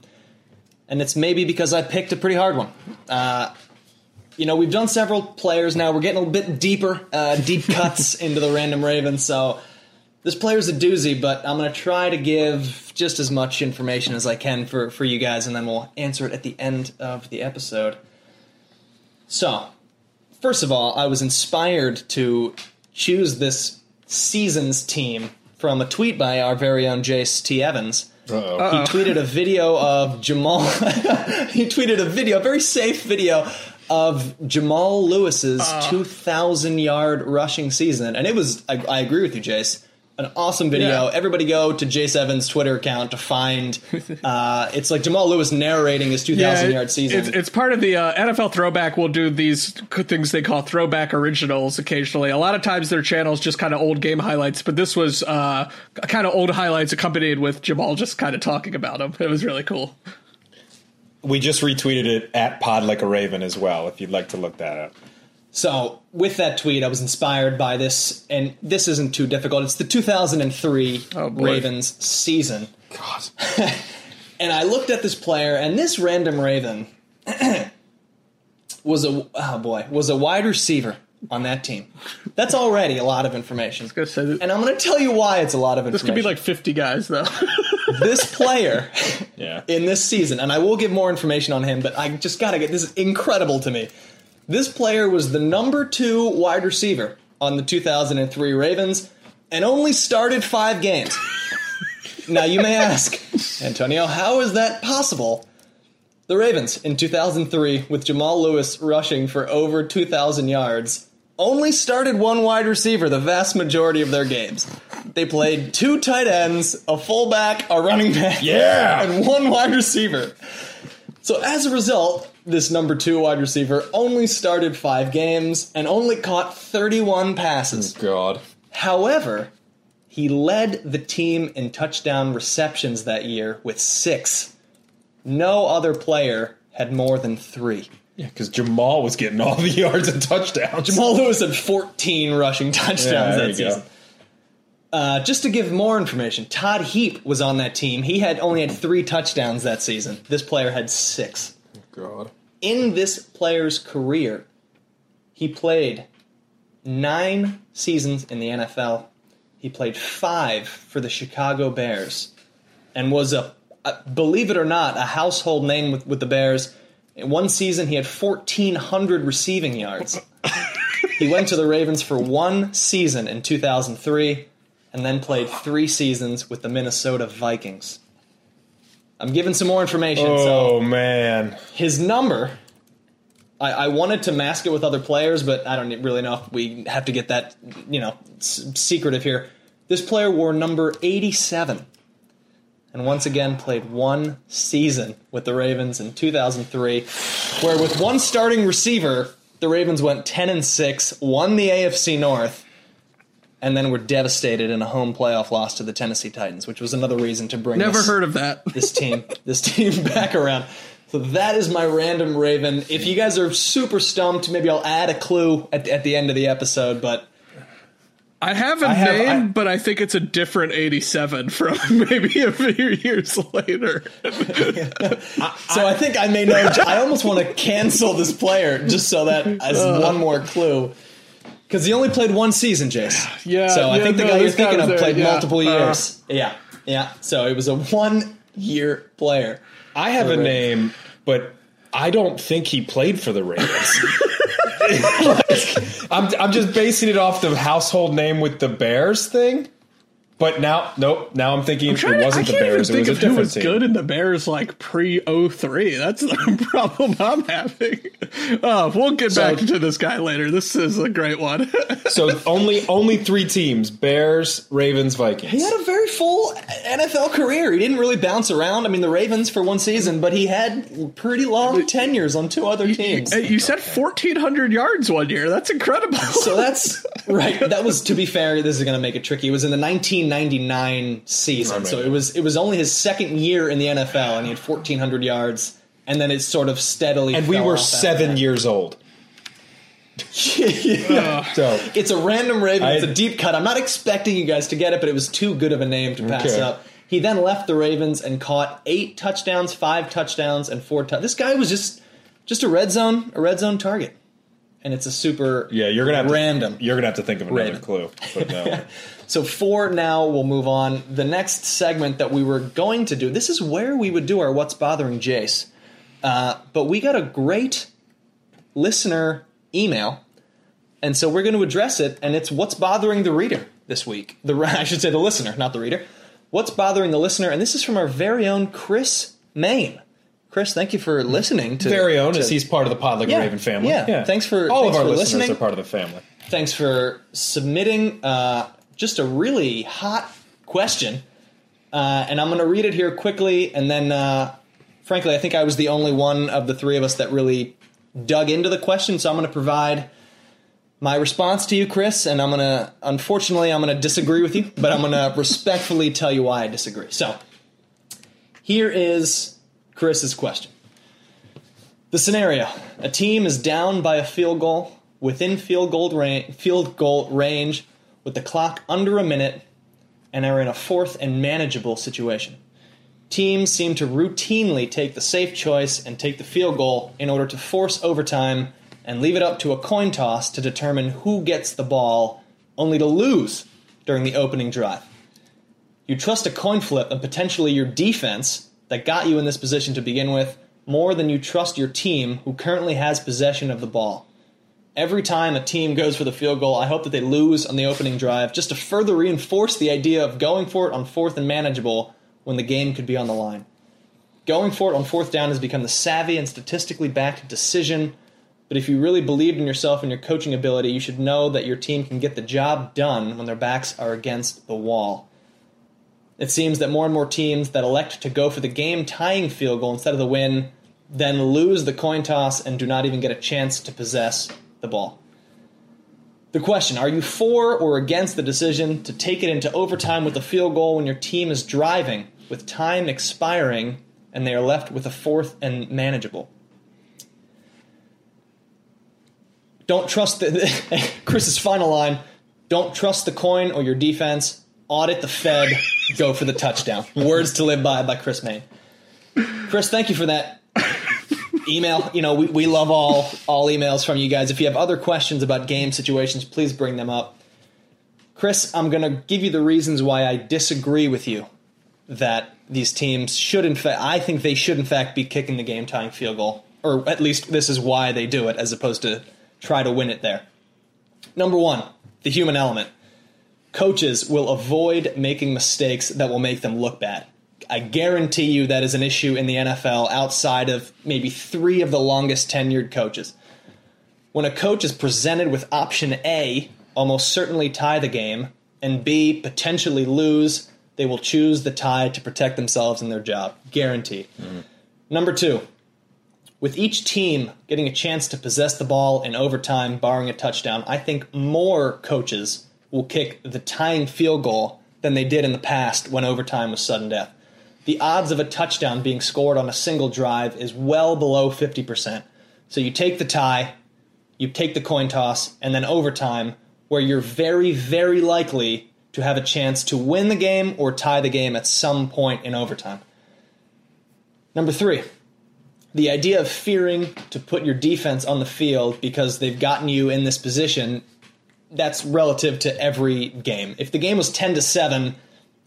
and it's maybe because I picked a pretty hard one. Uh, you know, we've done several players now. We're getting a bit deeper, uh, deep cuts into the random Raven. So this player's a doozy, but I'm going to try to give just as much information as I can for, for you guys, and then we'll answer it at the end of the episode. So, first of all, I was inspired to choose this season's team from a tweet by our very own Jace T. Evans. Uh-oh. He tweeted a video of Jamal. he tweeted a video, a very safe video of Jamal Lewis's uh. 2,000 yard rushing season, and it was. I, I agree with you, Jace an awesome video. Yeah. Everybody go to Jace Evans' Twitter account to find. Uh, it's like Jamal Lewis narrating his 2,000 yard season. It's, it's part of the uh, NFL Throwback. We'll do these things they call throwback originals occasionally. A lot of times their channels just kind of old game highlights, but this was uh, kind of old highlights accompanied with Jamal just kind of talking about them. It was really cool. We just retweeted it at Pod Like a Raven as well, if you'd like to look that up. So, with that tweet, I was inspired by this, and this isn't too difficult. It's the 2003 Oh. Ravens season. God. And I looked at this player, and this random Raven was a oh boy was a wide receiver on that team. That's already a lot of information. Gonna say that- And I'm going to tell you why it's a lot of information. This could be like 50 guys, though. this player Yeah. in this season, and I will give more information on him, but I just got to get this is incredible to me. This player was the number two wide receiver on the 2003 Ravens and only started five games. now, you may ask, Antonio, how is that possible? The Ravens in 2003, with Jamal Lewis rushing for over 2,000 yards, only started one wide receiver the vast majority of their games. They played two tight ends, a fullback, a running back, Yeah! and one wide receiver. So as a result, this number two wide receiver only started five games and only caught 31 passes. God. However, he led the team in touchdown receptions that year with six. No other player had more than three. Yeah, because Jamal was getting all the yards and touchdowns. Jamal Lewis had 14 rushing touchdowns Yeah, that season. Uh, just to give more information, Todd Heap was on that team. He had only had three touchdowns that season. This player had six. God. In this player's career, he played nine seasons in the NFL. He played five for the Chicago Bears, and was a, a believe it or not, a household name with, with the Bears. In one season, he had 1,400 receiving yards. he went to the Ravens for one season in 2003, and then played three seasons with the Minnesota Vikings. I'm giving some more information. so Oh man. his number I, I wanted to mask it with other players but i don't really know if we have to get that you know s- secretive here this player wore number 87 and once again played one season with the ravens in 2003 where with one starting receiver the ravens went 10 and 6 won the afc north and then were devastated in a home playoff loss to the tennessee titans which was another reason to bring Never this- heard of that. this team this team back around. So that is my random Raven. If you guys are super stumped, maybe I'll add a clue at, at the end of the episode. But I have a I have- name, I- but I think it's a different 87 from maybe a few years later. so I think I may know. I almost want to cancel this player just so that as uh. one more clue. Because he only played one season, Jace. Yeah, So I yeah, think the no, guy you're thinking of there, played yeah. multiple Uh, years. yeah, yeah. So it was a one year player. I have a Right. name, but I don't think he played for the Ravens. Like, I'm I'm just basing it off the household name with the Bears thing. But now, nope. Now I'm thinking Trying it to- wasn't I the can't Bears. It even was think a of who different was team. good in the Bears like pre 03. That's the problem I'm having. Oh, we'll get So- back to this guy later. This is a great one. So only only three teams: Bears, Ravens, Vikings. He had a very full NFL career. He didn't really bounce around. I mean, the Ravens for one season, but he had pretty long tenures on two other teams. Hey, you said 1,400 yards one year. That's incredible. So that's right. That was to be fair. This is going to make it tricky. It was in the 1999 season, so it was it was only his second year in the NFL, and he had 1,400 yards, and then it sort of steadily. and we were off seven years old. Yeah. So It's a random Raven. It's a deep cut. I'm not expecting you guys to get it, but it was too good of a name to pass Okay. up. He then left the Ravens and caught eight touchdowns, five touchdowns, and four. this guy was just just a red zone, a red zone target, and it's a super yeah, you're gonna have random. To, you're gonna have to think of another clue. But no. So for now, we'll move on. The next segment that we were going to do, this is where we would do our "What's Bothering Jace," uh, but we got a great listener email, and so we're going to address it. And it's what's bothering the reader this week. The I should say the listener, not the reader. What's bothering the listener? And this is from our very own Chris Main. Chris, thank you for listening to Very own, to- as he's part of the Pod Like Yeah, Raven family. yeah. Thanks for- all thanks of our listeners listening. are part of the family. thanks for submitting uh, just a really hot question. Uh, and I'm going to read it here quickly. And then, uh, frankly, I think I was the only one of the three of us that really dug into the question. So I'm going to provide my response to you, Chris. And I'm going to, unfortunately, I'm going to disagree with you, but I'm going to respectfully tell you why I disagree. So here is Chris's question. The scenario: A team is down by a field goal within field goal range, field goal range, with the clock under a minute, and are in a fourth and manageable situation. Teams seem to routinely take the safe choice and take the field goal in order to force overtime and leave it up to a coin toss to determine who gets the ball, only to lose during the opening drive. You trust a coin flip and potentially your defense that got you in this position to begin with more than you trust your team who currently has possession of the ball. Every time a team goes for the field goal, I hope that they lose on the opening drive just to further reinforce the idea of going for it on fourth and manageable when the game could be on the line. Going for it on fourth down has become the savvy and statistically backed decision, but if you really believed in yourself and your coaching ability, you should know that your team can get the job done when their backs are against the wall. It seems that more and more teams that elect to go for the game tying field goal instead of the win then lose the coin toss and do not even get a chance to possess the ball. The question Are you for or against the decision to take it into overtime with a field goal when your team is driving with time expiring and they are left with a fourth and manageable? Don't trust the Chris's final line. Don't trust the coin or your defense. Audit the Fed. go for the touchdown. Words to live by by Chris Main. Chris, thank you for that email. You know, we, we love all all emails from you guys. If you have other questions about game situations, please bring them up. Chris, I'm going to give you the reasons why I disagree with you that these teams should, in fact, I think they should, in fact, be kicking the game tying field goal. Or at least this is why they do it, as opposed to try to win it there. Number one, the human element. Coaches will avoid making mistakes that will make them look bad. I guarantee you that is an issue in the NFL outside of maybe three of the longest tenured coaches. When a coach is presented with option A, almost certainly tie the game, and B, potentially lose, they will choose the tie to protect themselves and their job. Guarantee. Mm-hmm. Number two, with each team getting a chance to possess the ball in overtime, barring a touchdown, I think more coaches will kick the tying field goal than they did in the past when overtime was sudden death. The odds of a touchdown being scored on a single drive is well below 50%. So you take the tie, you take the coin toss, and then overtime, where you're very, very likely to have a chance to win the game or tie the game at some point in overtime. Number three, the idea of fearing to put your defense on the field because they've gotten you in this position, that's relative to every game. If the game was 10 to 7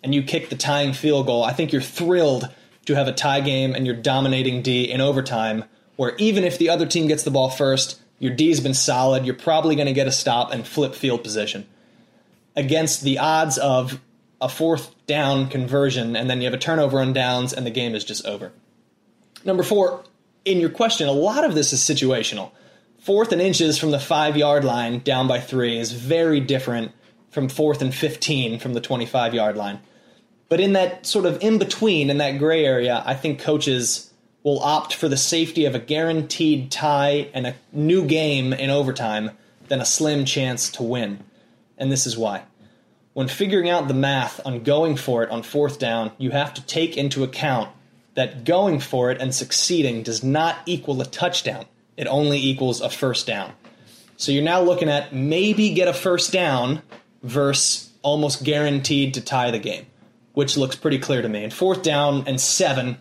and you kick the tying field goal, I think you're thrilled to have a tie game and you're dominating D in overtime, where even if the other team gets the ball first, your D's been solid. You're probably going to get a stop and flip field position. Against the odds of a fourth down conversion, and then you have a turnover on downs, and the game is just over. Number four, in your question, a lot of this is situational. Fourth and inches from the five yard line down by three is very different from fourth and 15 from the 25 yard line. But in that sort of in between, in that gray area, I think coaches will opt for the safety of a guaranteed tie and a new game in overtime than a slim chance to win. And this is why. When figuring out the math on going for it on fourth down, you have to take into account that going for it and succeeding does not equal a touchdown. It only equals a first down. So you're now looking at maybe get a first down versus almost guaranteed to tie the game, which looks pretty clear to me. And fourth down and seven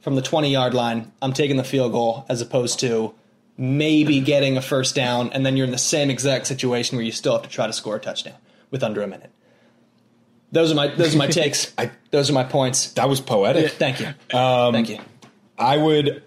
from the 20 yard line, I'm taking the field goal as opposed to maybe getting a first down, and then you're in the same exact situation where you still have to try to score a touchdown with under a minute. Those are my those are my takes. I, those are my points. That was poetic. Yeah, thank you. Um, thank you. I would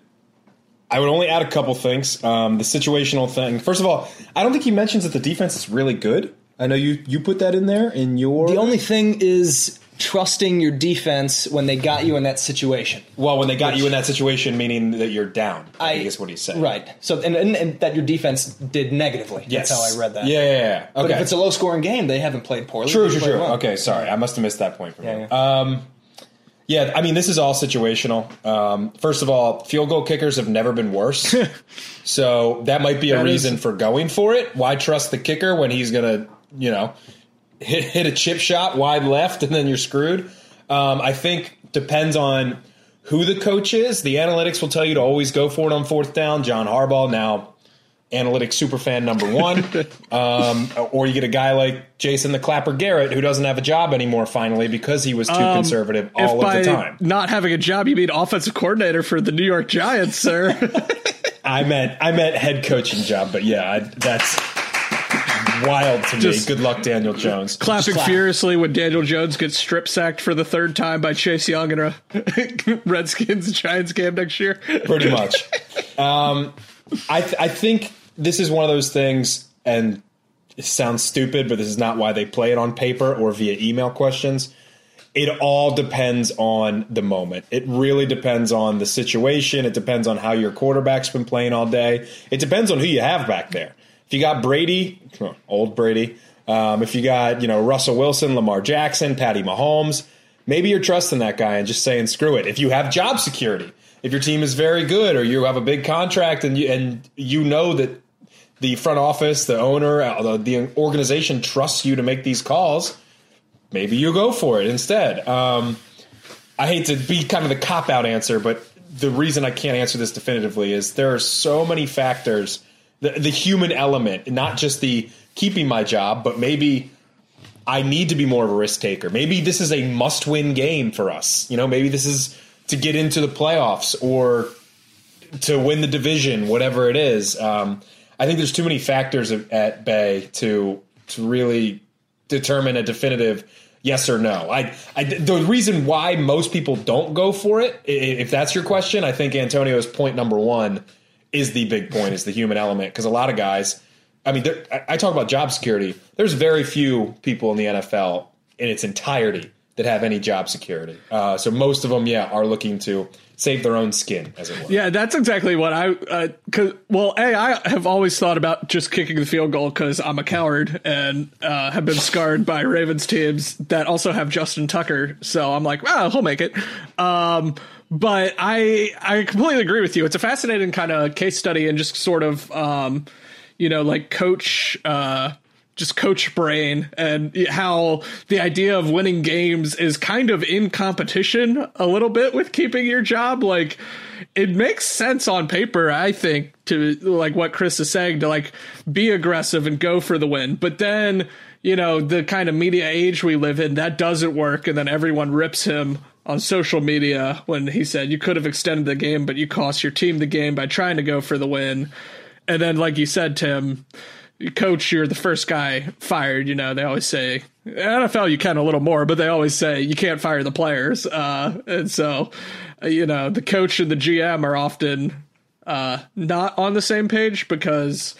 I would only add a couple things. Um, the situational thing. First of all, I don't think he mentions that the defense is really good. I know you you put that in there in your. The only thing is trusting your defense when they got you in that situation. Well, when they got Which, you in that situation, meaning that you're down. I, I guess what he said. Right. So, and, and, and, that your defense did negatively. Yes. That's how I read that. Yeah, yeah, yeah. Okay. But if it's a low scoring game, they haven't played poorly. True, true, true. Well. Okay, sorry. I must have missed that point from yeah, you. Yeah. Um, yeah, I mean, this is all situational. Um, first of all, field goal kickers have never been worse. so that might be a that reason is. for going for it. Why trust the kicker when he's going to, you know, hit, hit a chip shot wide left and then you're screwed? Um, I think depends on who the coach is. The analytics will tell you to always go for it on fourth down. John Harbaugh now analytics super fan number one, um, or you get a guy like Jason the Clapper Garrett who doesn't have a job anymore finally because he was too um, conservative all of the time. Not having a job, you mean offensive coordinator for the New York Giants, sir? I meant I meant head coaching job, but yeah, I, that's wild to Just me. Good luck, Daniel Jones. Clapping clap. furiously when Daniel Jones gets strip sacked for the third time by Chase Young in a Redskins Giants game next year. Pretty much. Um, I th- I think this is one of those things, and it sounds stupid, but this is not why they play it on paper or via email questions. It all depends on the moment. It really depends on the situation. It depends on how your quarterback's been playing all day. It depends on who you have back there. If you got Brady, old Brady, um, if you got you know Russell Wilson, Lamar Jackson, Patty Mahomes, maybe you're trusting that guy and just saying screw it. If you have job security, if your team is very good or you have a big contract and you and you know that the front office, the owner, uh, the, the organization trusts you to make these calls, maybe you go for it instead. Um, I hate to be kind of the cop out answer, but the reason I can't answer this definitively is there are so many factors the, the human element, not just the keeping my job, but maybe I need to be more of a risk taker. Maybe this is a must win game for us. You know, maybe this is to get into the playoffs or to win the division, whatever it is. Um, I think there's too many factors at bay to to really determine a definitive yes or no. I, I the reason why most people don't go for it, if that's your question, I think Antonio's point number one is the big point is the human element because a lot of guys. I mean, I talk about job security. There's very few people in the NFL in its entirety that have any job security. Uh, so most of them, yeah, are looking to save their own skin, as it were. Yeah, that's exactly what I. Uh, cause, well, a I have always thought about just kicking the field goal because I'm a coward and uh, have been scarred by Ravens teams that also have Justin Tucker. So I'm like, well, he'll make it. Um, but I I completely agree with you. It's a fascinating kind of case study and just sort of um, you know like coach. Uh, just coach brain and how the idea of winning games is kind of in competition a little bit with keeping your job like it makes sense on paper i think to like what chris is saying to like be aggressive and go for the win but then you know the kind of media age we live in that doesn't work and then everyone rips him on social media when he said you could have extended the game but you cost your team the game by trying to go for the win and then like you said tim coach, you're the first guy fired. You know, they always say NFL you can a little more, but they always say you can't fire the players. Uh, and so, uh, you know, the coach and the GM are often uh, not on the same page because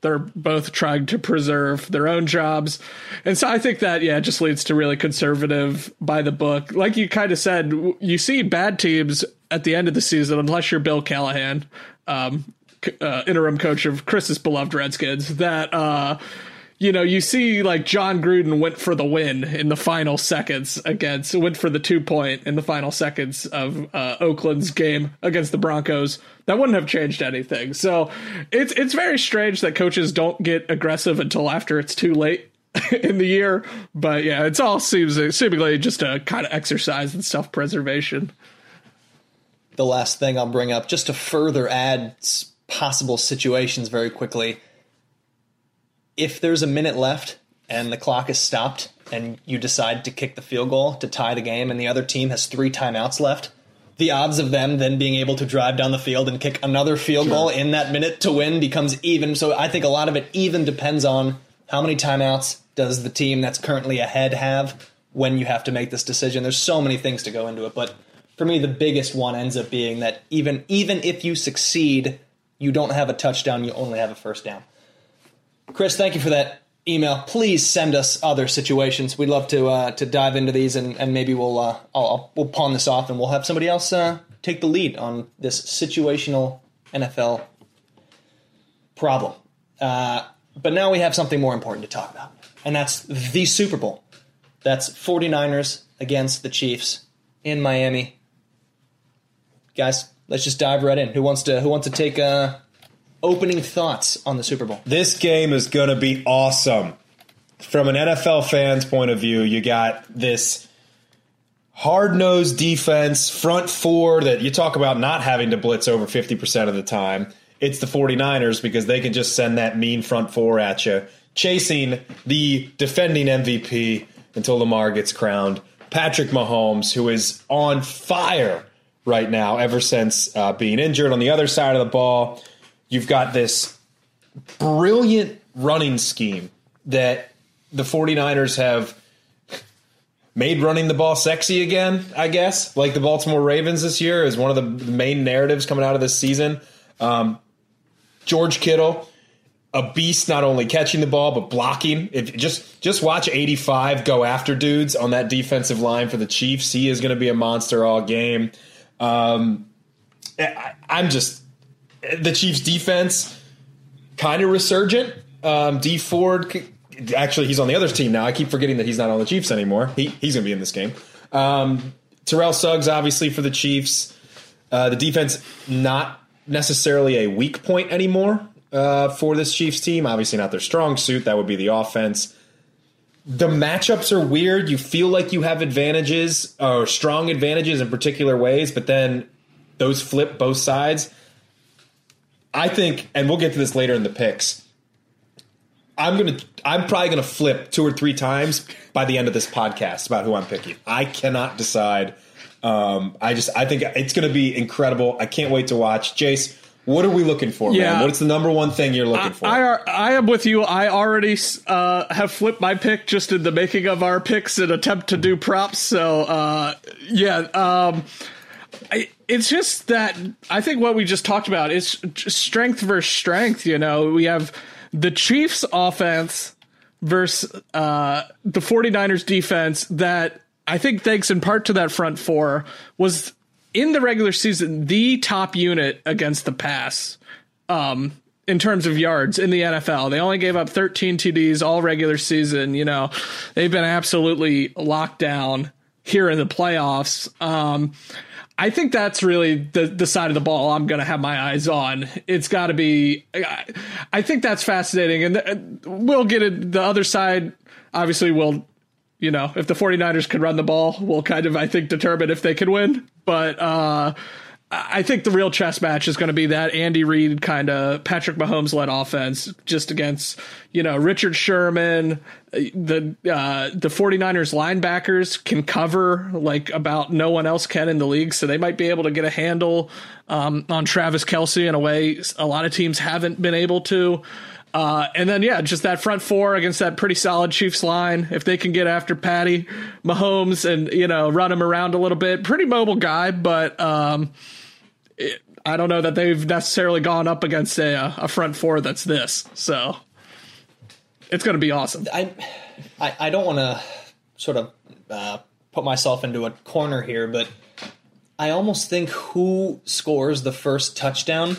they're both trying to preserve their own jobs. And so I think that, yeah, just leads to really conservative by the book. Like you kind of said, you see bad teams at the end of the season, unless you're Bill Callahan. Um, uh, interim coach of Chris's beloved Redskins that uh, you know you see like Jon Gruden went for the win in the final seconds against went for the two point in the final seconds of uh, Oakland's game against the Broncos. That wouldn't have changed anything. So it's it's very strange that coaches don't get aggressive until after it's too late in the year. But yeah, it's all seems seemingly just a kind of exercise in self preservation. The last thing I'll bring up, just to further add possible situations very quickly. If there's a minute left and the clock is stopped and you decide to kick the field goal to tie the game and the other team has three timeouts left, the odds of them then being able to drive down the field and kick another field sure. goal in that minute to win becomes even. So I think a lot of it even depends on how many timeouts does the team that's currently ahead have when you have to make this decision. There's so many things to go into it, but for me the biggest one ends up being that even even if you succeed you don't have a touchdown, you only have a first down. Chris, thank you for that email. Please send us other situations. We'd love to uh, to dive into these, and, and maybe we'll uh, I'll, I'll, we'll pawn this off, and we'll have somebody else uh, take the lead on this situational NFL problem. Uh, but now we have something more important to talk about, and that's the Super Bowl. That's 49ers against the Chiefs in Miami. Guys, let's just dive right in. Who wants to Who wants to take uh, opening thoughts on the Super Bowl? This game is going to be awesome. From an NFL fan's point of view, you got this hard nosed defense, front four that you talk about not having to blitz over 50% of the time. It's the 49ers because they can just send that mean front four at you, chasing the defending MVP until Lamar gets crowned. Patrick Mahomes, who is on fire right now ever since uh, being injured. On the other side of the ball, you've got this brilliant running scheme that the 49ers have made running the ball sexy again, I guess, like the Baltimore Ravens this year is one of the main narratives coming out of this season. Um, George Kittle, a beast, not only catching the ball but blocking. If just just watch 85 go after dudes on that defensive line for the Chiefs. He is going to be a monster all game. Um, I, am just the Chiefs' defense kind of resurgent. Um, Dee Ford, actually, he's on the other team now. I keep forgetting that he's not on the Chiefs anymore. He, he's going to be in this game. Um, Terrell Suggs, obviously, for the Chiefs. Uh, the defense, not necessarily a weak point anymore uh, for this Chiefs team. Obviously, not their strong suit. That would be the offense the matchups are weird. You feel like you have advantages or strong advantages in particular ways, but then those flip both sides. I think, and we'll get to this later in the picks. I'm gonna, I'm probably gonna flip two or three times by the end of this podcast about who I'm picking. I cannot decide. Um, I just, I think it's gonna be incredible. I can't wait to watch. Jace, what are we looking for, Yeah. man? What's the number one thing you're looking for? I, I, I am with you. I already uh, have flipped my pick just in the making of our picks and attempt to do props. So uh, yeah, um, I, it's just that I think what we just talked about is strength versus strength. You know, we have the Chiefs offense versus uh, the 49ers defense that I think thanks in part to that front four was in the regular season the top unit against the pass um, in terms of yards in the NFL. They only gave up 13 TDs all regular season. You know, they've been absolutely locked down here in the playoffs. Um, I think that's really the the side of the ball I'm going to have my eyes on. It's got to be. I, I think that's fascinating, and the, we'll get it. The other side, obviously, will. You know, if the 49ers can run the ball, we'll kind of, I think, determine if they can win. But uh, I think the real chess match is going to be that Andy Reid kind of Patrick Mahomes led offense just against, you know, Richard Sherman. The uh, the 49ers linebackers can cover like about no one else can in the league. So they might be able to get a handle um, on Travis Kelce in a way a lot of teams haven't been able to. Uh, and then, yeah, just that front four against that pretty solid Chiefs line. If they can get after Patty Mahomes and, you know, run him around a little bit, pretty mobile guy, but um, I don't know that they've necessarily gone up against a, a front four that's this. So it's going to be awesome. I, I, I don't want to sort of uh, put myself into a corner here, but I almost think who scores the first touchdown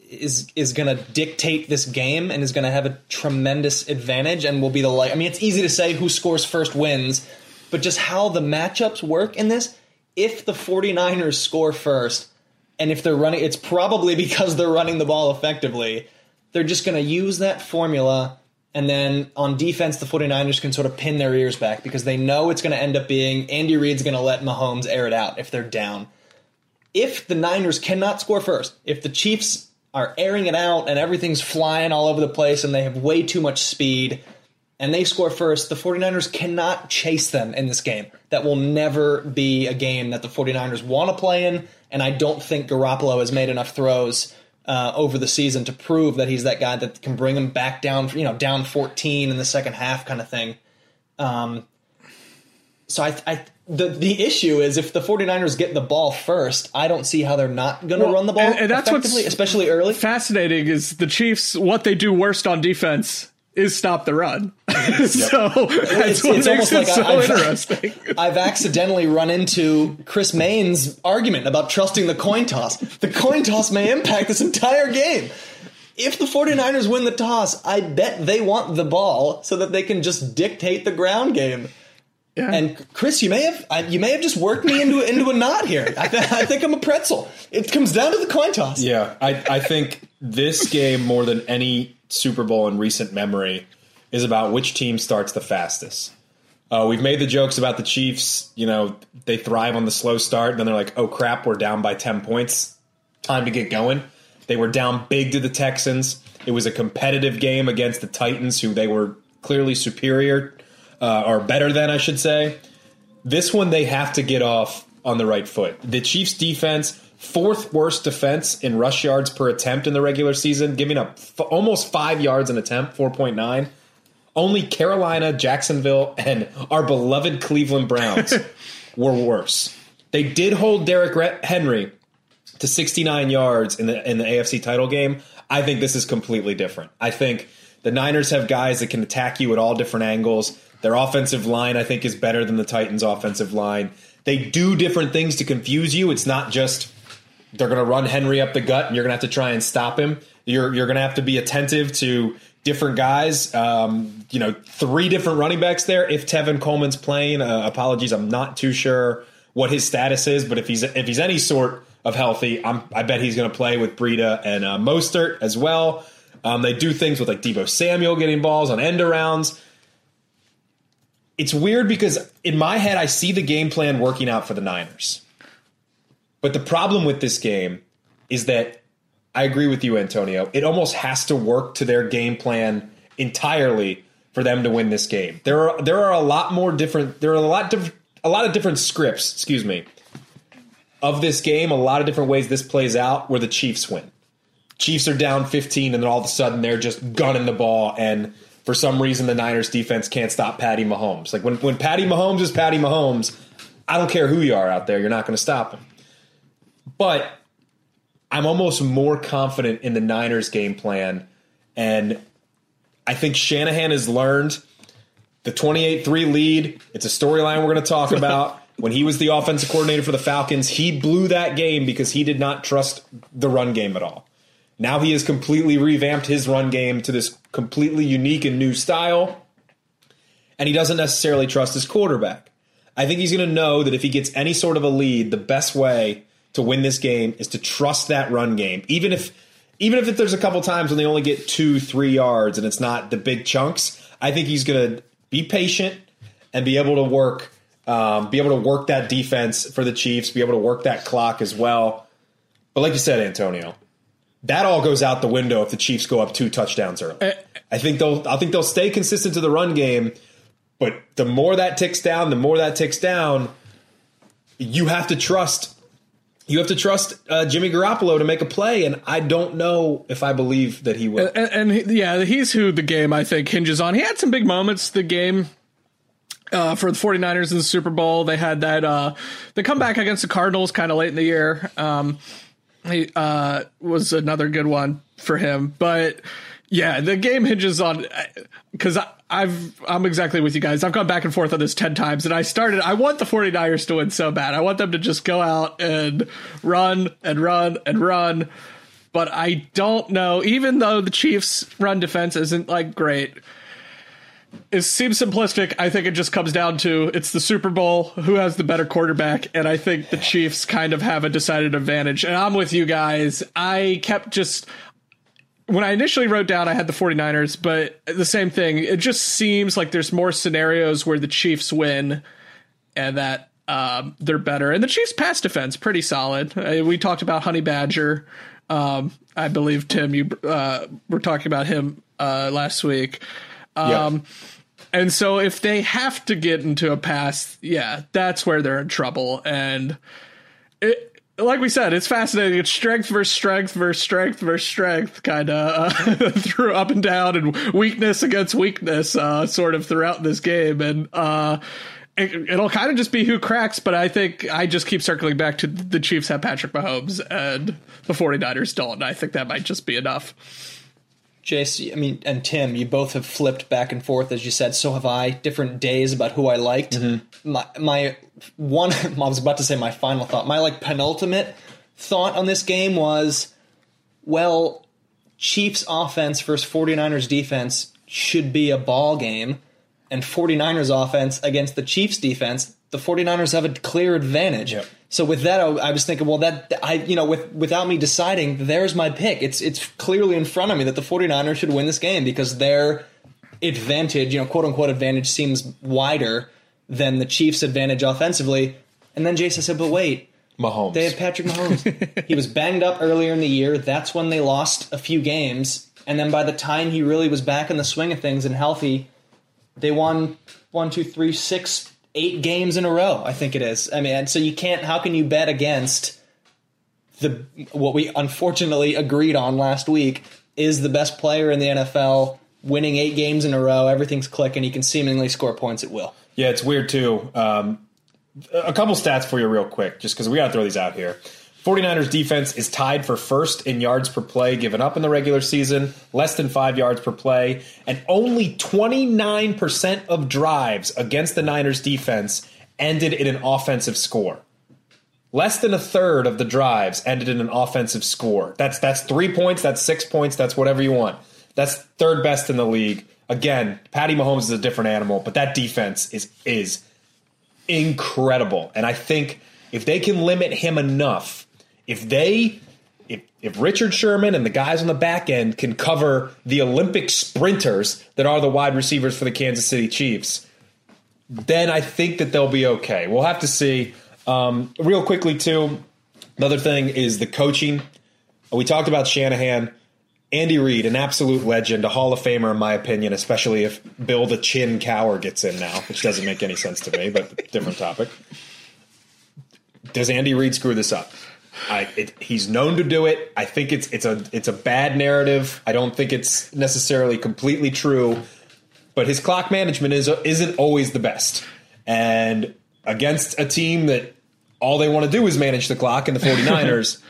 is is going to dictate this game and is going to have a tremendous advantage and will be the like. I mean, it's easy to say who scores first wins, but just how the matchups work in this. If the 49ers score first, and if they're running, it's probably because they're running the ball effectively. They're just going to use that formula. And then on defense, the 49ers can sort of pin their ears back because they know it's going to end up being Andy Reid's going to let Mahomes air it out if they're down. If the Niners cannot score first, if the Chiefs are airing it out and everything's flying all over the place and they have way too much speed and they score first, the 49ers cannot chase them in this game. That will never be a game that the 49ers want to play in, and I don't think Garoppolo has made enough throws uh, over the season to prove that he's that guy that can bring them back down, you know, down 14 in the second half kind of thing. Um, so I, I the the issue is if the 49ers get the ball first, I don't see how they're not going to Well, run the ball and- and that's what's- especially early. Fascinating is the Chiefs, what they do worst on defense is stop the run. so that's It's, what it's makes almost it like so I, I've, interesting. I've accidentally run into Chris Main's argument about trusting the coin toss. The coin toss may impact this entire game. If the 49ers win the toss, I bet they want the ball so that they can just dictate the ground game. Yeah. And Chris, you may have I, you may have just worked me into into a knot here. I, th- I think I'm a pretzel. It comes down to the coin toss. Yeah, I, I think this game more than any Super Bowl in recent memory is about which team starts the fastest. Uh, we've made the jokes about the Chiefs. You know, they thrive on the slow start. Then they're like, "Oh crap, we're down by ten points. Time to get going." They were down big to the Texans. It was a competitive game against the Titans, who they were clearly superior uh, or better than, I should say. This one they have to get off on the right foot. The Chiefs defense, fourth worst defense in rush yards per attempt in the regular season, giving up f- almost 5 yards an attempt, 4.9. Only Carolina, Jacksonville, and our beloved Cleveland Browns were worse. They did hold Derrick Re- Henry to 69 yards in the in the AFC title game. I think this is completely different. I think the Niners have guys that can attack you at all different angles. Their offensive line, I think, is better than the Titans' offensive line. They do different things to confuse you. It's not just they're going to run Henry up the gut and you're going to have to try and stop him. You're you're going to have to be attentive to different guys. Um, you know, three different running backs there. If Tevin Coleman's playing, uh, apologies, I'm not too sure what his status is, but if he's if he's any sort of healthy, I'm, I bet he's going to play with Breida and uh, Mostert as well. Um, they do things with like Deebo Samuel getting balls on end arounds. It's weird because in my head, I see the game plan working out for the Niners. But the problem with this game is that I agree with you, Antonio. It almost has to work to their game plan entirely for them to win this game. There are there are a lot more different. There are a lot diff, a lot of different scripts. Excuse me. Of this game, a lot of different ways this plays out where the Chiefs win. Chiefs are down 15, and then all of a sudden they're just gunning the ball, and for some reason the Niners defense can't stop Patty Mahomes. Like when when Patty Mahomes is Patty Mahomes, I don't care who you are out there, you're not going to stop him. But I'm almost more confident in the Niners game plan. And I think Shanahan has learned the 28 3 lead. It's a storyline we're going to talk about. when he was the offensive coordinator for the Falcons, he blew that game because he did not trust the run game at all. Now he has completely revamped his run game to this completely unique and new style. And he doesn't necessarily trust his quarterback. I think he's going to know that if he gets any sort of a lead, the best way to win this game is to trust that run game. Even if even if there's a couple times when they only get two, three yards and it's not the big chunks, I think he's going to be patient and be able to work, um, be able to work that defense for the Chiefs, be able to work that clock as well. But like you said, Antonio, that all goes out the window if the Chiefs go up two touchdowns early. I think they'll, I think they'll stay consistent to the run game, but the more that ticks down, the more that ticks down. You have to trust you have to trust uh, Jimmy Garoppolo to make a play, and I don't know if I believe that he will. And, and yeah, he's who the game I think hinges on. He had some big moments. The game uh, for the 49ers in the Super Bowl, they had that uh, the comeback against the Cardinals kind of late in the year. Um, he uh, was another good one for him, but yeah, the game hinges on because I've I'm exactly with you guys. I've gone back and forth on this 10 times and I started I want the 49ers to win so bad. I want them to just go out and run and run and run. But I don't know even though the Chiefs run defense isn't like great. It seems simplistic. I think it just comes down to it's the Super Bowl, who has the better quarterback, and I think the Chiefs kind of have a decided advantage. And I'm with you guys. I kept just when I initially wrote down, I had the 49ers, but the same thing. It just seems like there's more scenarios where the Chiefs win and that um, they're better. And the Chiefs' pass defense pretty solid. Uh, we talked about Honey Badger. Um, I believe Tim, you uh, were talking about him uh, last week. Um, And so if they have to get into a pass, yeah, that's where they're in trouble. And it like we said, it's fascinating. It's strength versus strength versus strength versus strength, kind of uh, through up and down, and weakness against weakness, uh, sort of throughout this game. And uh, it, it'll kind of just be who cracks. But I think I just keep circling back to the Chiefs have Patrick Mahomes and the 49ers don't. And I think that might just be enough. Jace, I mean, and Tim, you both have flipped back and forth, as you said. So have I. Different days about who I liked. Mm-hmm. My my one, I was about to say my final thought. My like penultimate thought on this game was, well, Chiefs offense versus 49ers defense should be a ball game, and 49ers offense against the Chiefs defense, the 49ers have a clear advantage. Yep. So with that, I, I was thinking, well, that I, you know, with without me deciding, there's my pick. It's it's clearly in front of me that the 49ers should win this game because their advantage, you know, quote unquote advantage, seems wider than the Chiefs' advantage offensively. And then Jason said, but wait, Mahomes. they have Patrick Mahomes. he was banged up earlier in the year. That's when they lost a few games. And then by the time he really was back in the swing of things and healthy, they won one, two, three, six, eight games in a row. I think it is. I mean, so you can't. How can you bet against the what we unfortunately agreed on last week is the best player in the NFL, winning eight games in a row. Everything's clicking. He can seemingly score points at will. Yeah, it's weird too. Um, a couple stats for you, real quick, just because we got to throw these out here. 49ers defense is tied for first in yards per play given up in the regular season, less than five yards per play, and only 29% of drives against the Niners defense ended in an offensive score. Less than a third of the drives ended in an offensive score. That's that's three points, that's six points, that's whatever you want. That's third best in the league. Again, Patty Mahomes is a different animal, but that defense is is incredible. And I think if they can limit him enough, if they if if Richard Sherman and the guys on the back end can cover the Olympic sprinters that are the wide receivers for the Kansas City Chiefs, then I think that they'll be okay. We'll have to see. Um, real quickly, too, another thing is the coaching. We talked about Shanahan. Andy Reid, an absolute legend, a Hall of Famer in my opinion, especially if Bill the Chin Cowher gets in now, which doesn't make any sense to me, but different topic. Does Andy Reid screw this up? I, it, he's known to do it. I think it's it's a it's a bad narrative. I don't think it's necessarily completely true, but his clock management is isn't always the best. And against a team that all they want to do is manage the clock in the 49ers,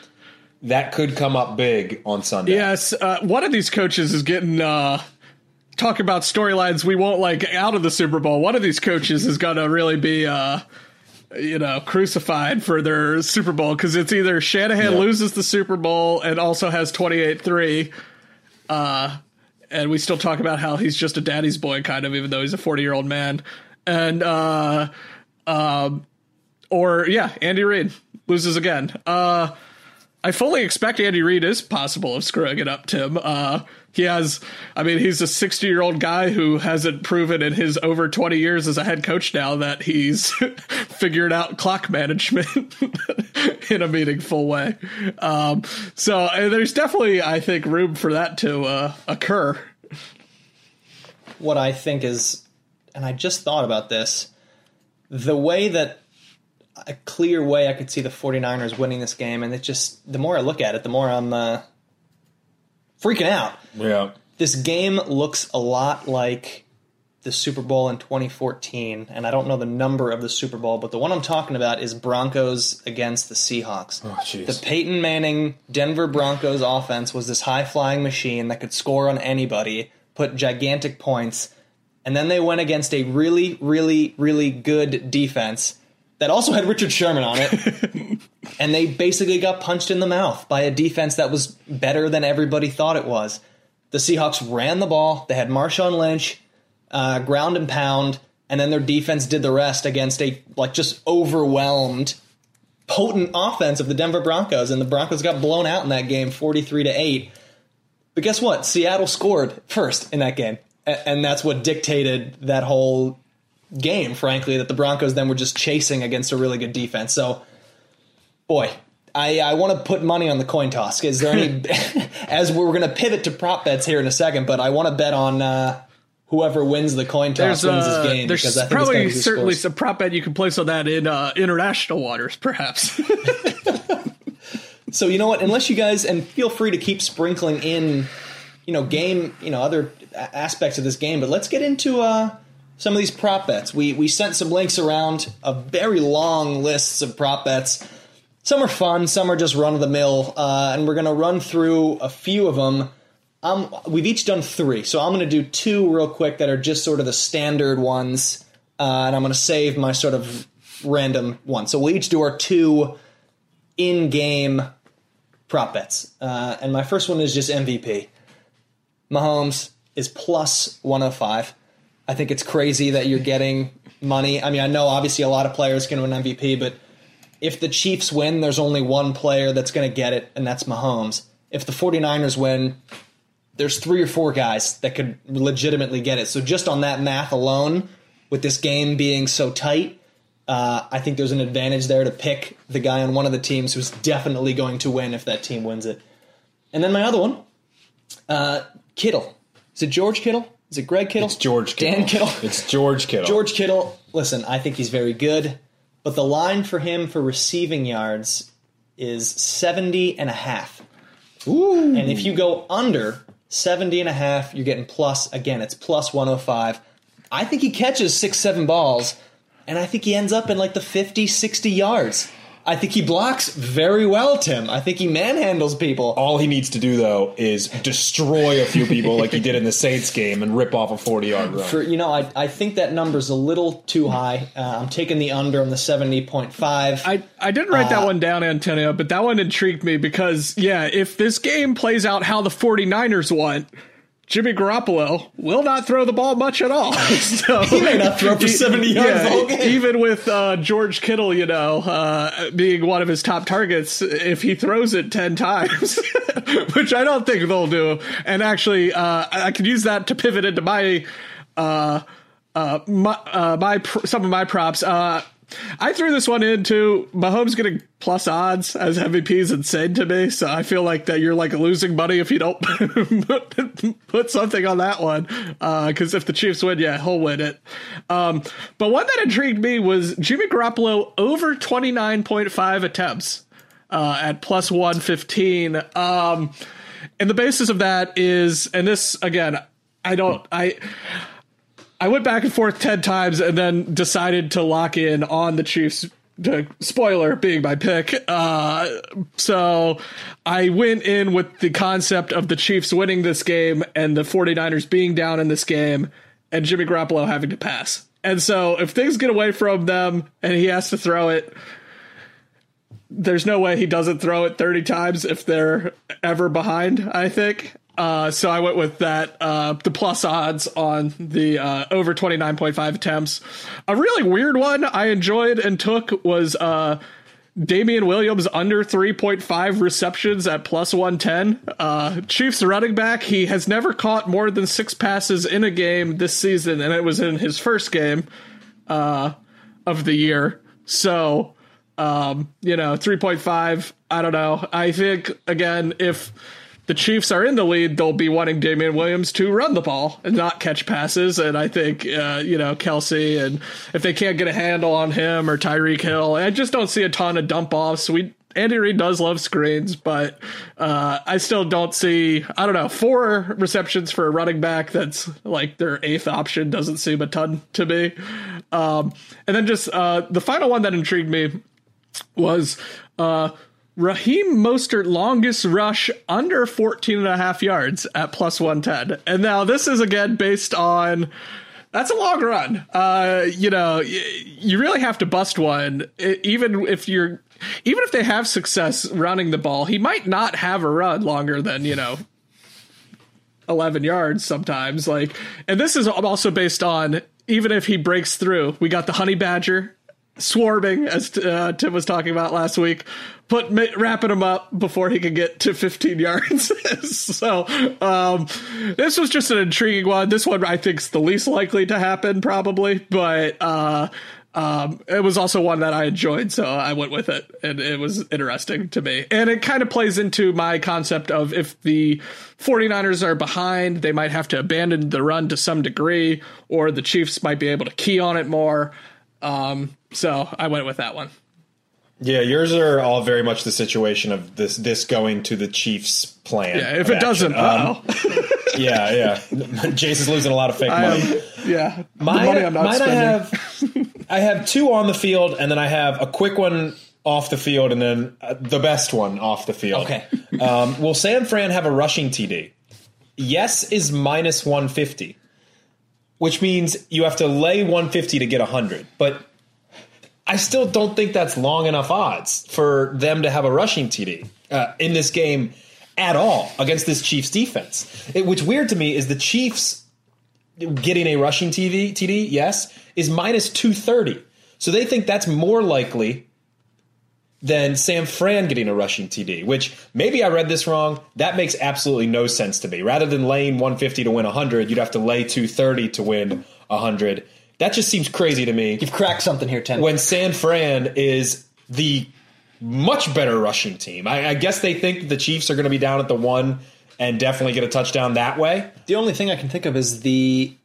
that could come up big on Sunday. Yes, uh, one of these coaches is getting uh, talk about storylines we won't like out of the Super Bowl. One of these coaches is going to really be. Uh, you know, crucified for their Super Bowl because it's either Shanahan Yeah. loses the Super Bowl and also has 28 3. Uh, and we still talk about how he's just a daddy's boy, kind of, even though he's a 40 year old man. And, uh, um, or yeah, Andy Reid loses again. Uh, I fully expect Andy Reid is possible of screwing it up, Tim. Uh, he has, I mean, he's a 60 year old guy who hasn't proven in his over 20 years as a head coach now that he's figured out clock management in a meaningful way. Um, so there's definitely, I think, room for that to uh, occur. what I think is, and I just thought about this, the way that a clear way I could see the 49ers winning this game, and it just, the more I look at it, the more I'm uh, freaking out. Yeah. This game looks a lot like the Super Bowl in 2014, and I don't know the number of the Super Bowl, but the one I'm talking about is Broncos against the Seahawks. Oh. The Peyton Manning Denver Broncos offense was this high flying machine that could score on anybody, put gigantic points, and then they went against a really, really, really good defense that also had Richard Sherman on it. and they basically got punched in the mouth by a defense that was better than everybody thought it was. The Seahawks ran the ball, they had Marshawn Lynch, uh, ground and pound, and then their defense did the rest against a like just overwhelmed potent offense of the Denver Broncos, and the Broncos got blown out in that game, forty-three to eight. But guess what? Seattle scored first in that game, and that's what dictated that whole game. Frankly, that the Broncos then were just chasing against a really good defense. So, boy. I, I want to put money on the coin toss. Is there any? as we're going to pivot to prop bets here in a second, but I want to bet on uh, whoever wins the coin toss There's, wins uh, this game there's because I think probably certainly scores. some prop bet you can place on that in uh, international waters, perhaps. So you know what? Unless you guys and feel free to keep sprinkling in, you know, game, you know, other aspects of this game. But let's get into uh, some of these prop bets. We we sent some links around a very long lists of prop bets. Some are fun, some are just run of the mill, uh, and we're gonna run through a few of them. Um, we've each done three, so I'm gonna do two real quick that are just sort of the standard ones, uh, and I'm gonna save my sort of random one. So we'll each do our two in-game prop bets. Uh, and my first one is just MVP. Mahomes is plus 105. I think it's crazy that you're getting money. I mean, I know obviously a lot of players can win MVP, but if the Chiefs win, there's only one player that's going to get it, and that's Mahomes. If the 49ers win, there's three or four guys that could legitimately get it. So just on that math alone, with this game being so tight, uh, I think there's an advantage there to pick the guy on one of the teams who's definitely going to win if that team wins it. And then my other one, uh, Kittle. Is it George Kittle? Is it Greg Kittle? It's George Kittle. Dan Kittle. It's George Kittle. George Kittle, listen, I think he's very good, but the line for him for receiving yards is 70 and a half. Ooh. And if you go under 70 and a half, you're getting plus, again, it's plus 105. I think he catches six, seven balls, and I think he ends up in like the 50, 60 yards. I think he blocks very well, Tim. I think he manhandles people. All he needs to do though is destroy a few people like he did in the Saints game and rip off a forty yard run. For you know, I, I think that number's a little too high. Uh, I'm taking the under on the 70.5. I, I didn't write Uh, that one down, Antonio, but that one intrigued me because, yeah, if this game plays out how the 49ers want, Jimmy Garoppolo will not throw the ball much at all. so, He may not throw for 70 yards the whole game. Even with uh, George Kittle, you know, uh, being one of his top targets, if he throws it 10 times, which I don't think they'll do. And actually, uh, I could use that to pivot into my. Uh, uh, my, uh, my pr- some of my props. I threw this one in too. Mahomes getting plus odds as MVP is insane to me. So I feel like that you're like losing money if you don't put something on that one. Because uh, if the Chiefs win, yeah, he'll win it. Um, but one that intrigued me was Jimmy Garoppolo over 29.5 attempts uh, at plus 115. Um, and the basis of that is, and this again, I don't, I. I went back and forth 10 times and then decided to lock in on the Chiefs. Spoiler being my pick. Uh, so I went in with the concept of the Chiefs winning this game and the 49ers being down in this game and Jimmy Garoppolo having to pass. And so if things get away from them and he has to throw it, there's no way he doesn't throw it 30 times if they're ever behind, I think. Uh, so I went with that, uh, the plus odds on the uh, over 29.5 attempts. A really weird one I enjoyed and took was uh, Damien Williams under 3.5 receptions at plus 110. Uh, Chiefs running back, he has never caught more than six passes in a game this season, and it was in his first game uh, of the year. So, um, you know, 3.5, I don't know. I think, again, if the Chiefs are in the lead, they'll be wanting Damien Williams to run the ball and not catch passes. And I think, uh, you know, Kelce, and if they can't get a handle on him or Tyreek Hill, I just don't see a ton of dump offs. We Andy Reid does love screens, but uh, I still don't see. I don't know four receptions for a running back. That's like their eighth option. Doesn't seem a ton to me. Um, and then just uh, the final one that intrigued me was uh, Raheem Mostert longest rush under 14 and a half yards at plus 110. And now this is again based on that's a long run. Uh, you know, you really have to bust one even if you're even if they have success running the ball, he might not have a run longer than, you know, 11 yards sometimes like and this is also based on even if he breaks through. We got the honey badger swarming, as uh, Tim was talking about last week, put wrapping him up before he could get to 15 yards. so um, this was just an intriguing one. This one I think is the least likely to happen, probably, but. Uh, um, it was also one that I enjoyed, so I went with it, and it was interesting to me. And it kind of plays into my concept of if the 49ers are behind, they might have to abandon the run to some degree, or the Chiefs might be able to key on it more. Um, so I went with that one. Yeah, yours are all very much the situation of this this going to the Chiefs' plan. Yeah, if it action. doesn't, um, yeah, yeah. Jason's losing a lot of fake money. yeah, mine, money mine I have I have two on the field, and then I have a quick one off the field, and then uh, the best one off the field. Okay. um, will San Fran have a rushing TD? Yes is minus one fifty, which means you have to lay one fifty to get hundred, but I still don't think that's long enough odds for them to have a rushing TD uh, in this game at all against this Chiefs defense. It, which weird to me is the Chiefs getting a rushing TD, TD, yes, is minus 230. So they think that's more likely than San Fran getting a rushing TD, which maybe I read this wrong. That makes absolutely no sense to me. Rather than laying 150 to win 100, you'd have to lay 230 to win 100. That just seems crazy to me. You've cracked something here, Tim. When San Fran is the much better rushing team. I, I guess they think the Chiefs are going to be down at the one and definitely get a touchdown that way. The only thing I can think of is the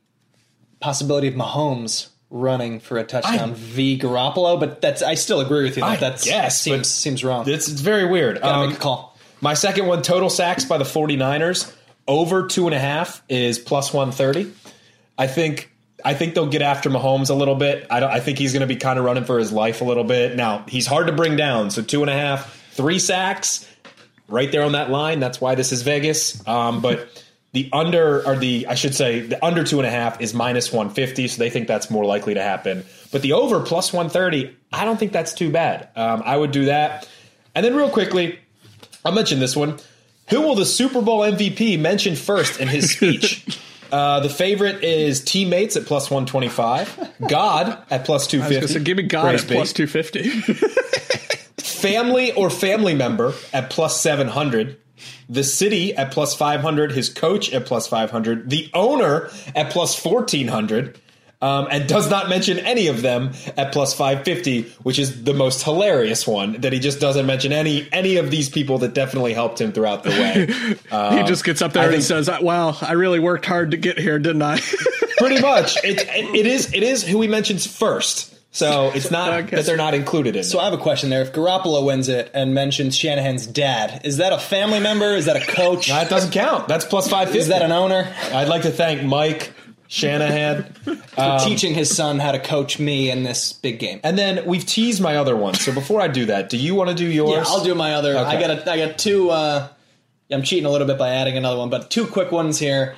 possibility of Mahomes running for a touchdown I, v Garoppolo, but that's I still agree with you. That that's yes, seems seems wrong. It's, it's very weird. Gotta um, make a call. My second one, total sacks by the 49ers, over two and a half is plus 130. I think I think they'll get after Mahomes a little bit. I, I think he's going to be kind of running for his life a little bit. Now, he's hard to bring down. So, two and a half, three sacks, right there on that line. That's why this is Vegas. Um, but the under, or the, I should say, the under two and a half is minus 150. So, they think that's more likely to happen. But the over plus 130, I don't think that's too bad. Um, I would do that. And then, real quickly, I'll mention this one. Who will the Super Bowl MVP mention first in his speech? Uh, the favorite is teammates at plus 125. God at plus 250. Say, give me God at plus 250. family or family member at plus 700. The city at plus 500. His coach at plus 500. The owner at plus 1400. Um, and does not mention any of them at plus 550, which is the most hilarious one that he just doesn't mention any any of these people that definitely helped him throughout the way. Um, he just gets up there I and think- says, "Wow, I really worked hard to get here, didn't I?" pretty much it, it, it is it is who he mentions first. So it's not that they're not included in. So it. I have a question there. If Garoppolo wins it and mentions Shanahan's dad, is that a family member? Is that a coach? that doesn't count. That's plus 550. Is that an owner? I'd like to thank Mike Shanahan. For teaching his son how to coach me in this big game. And then we've teased my other one. So before I do that, do you want to do yours? Yeah, I'll do my other. I got a, I got two. Uh, I'm cheating a little bit by adding another one, but two quick ones here.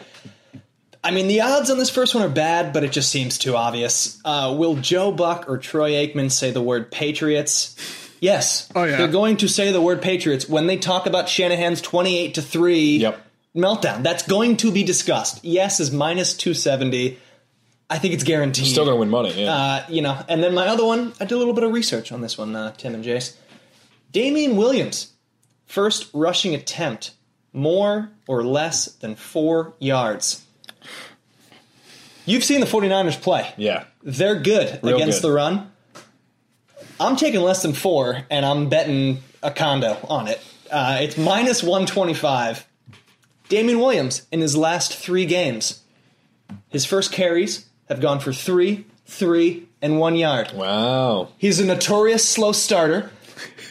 I mean, the odds on this first one are bad, but it just seems too obvious. Uh, will Joe Buck or Troy Aikman say the word Patriots? Yes. Oh, yeah. They're going to say the word Patriots when they talk about Shanahan's 28 to 3 Yep. Meltdown. That's going to be discussed. Yes is minus 270. I think it's guaranteed. Still going to win money. Yeah. Uh, you know, and then my other one, I did a little bit of research on this one, uh, Tim and Jace. Damien Williams, first rushing attempt, more or less than four yards. You've seen the 49ers play. yeah. They're good Real against good. the run. I'm taking less than four, and I'm betting a condo on it. Uh, it's minus 125. Damien Williams, in his last three games, his first carries have gone for three, three, and one yard. Wow. He's a notorious slow starter.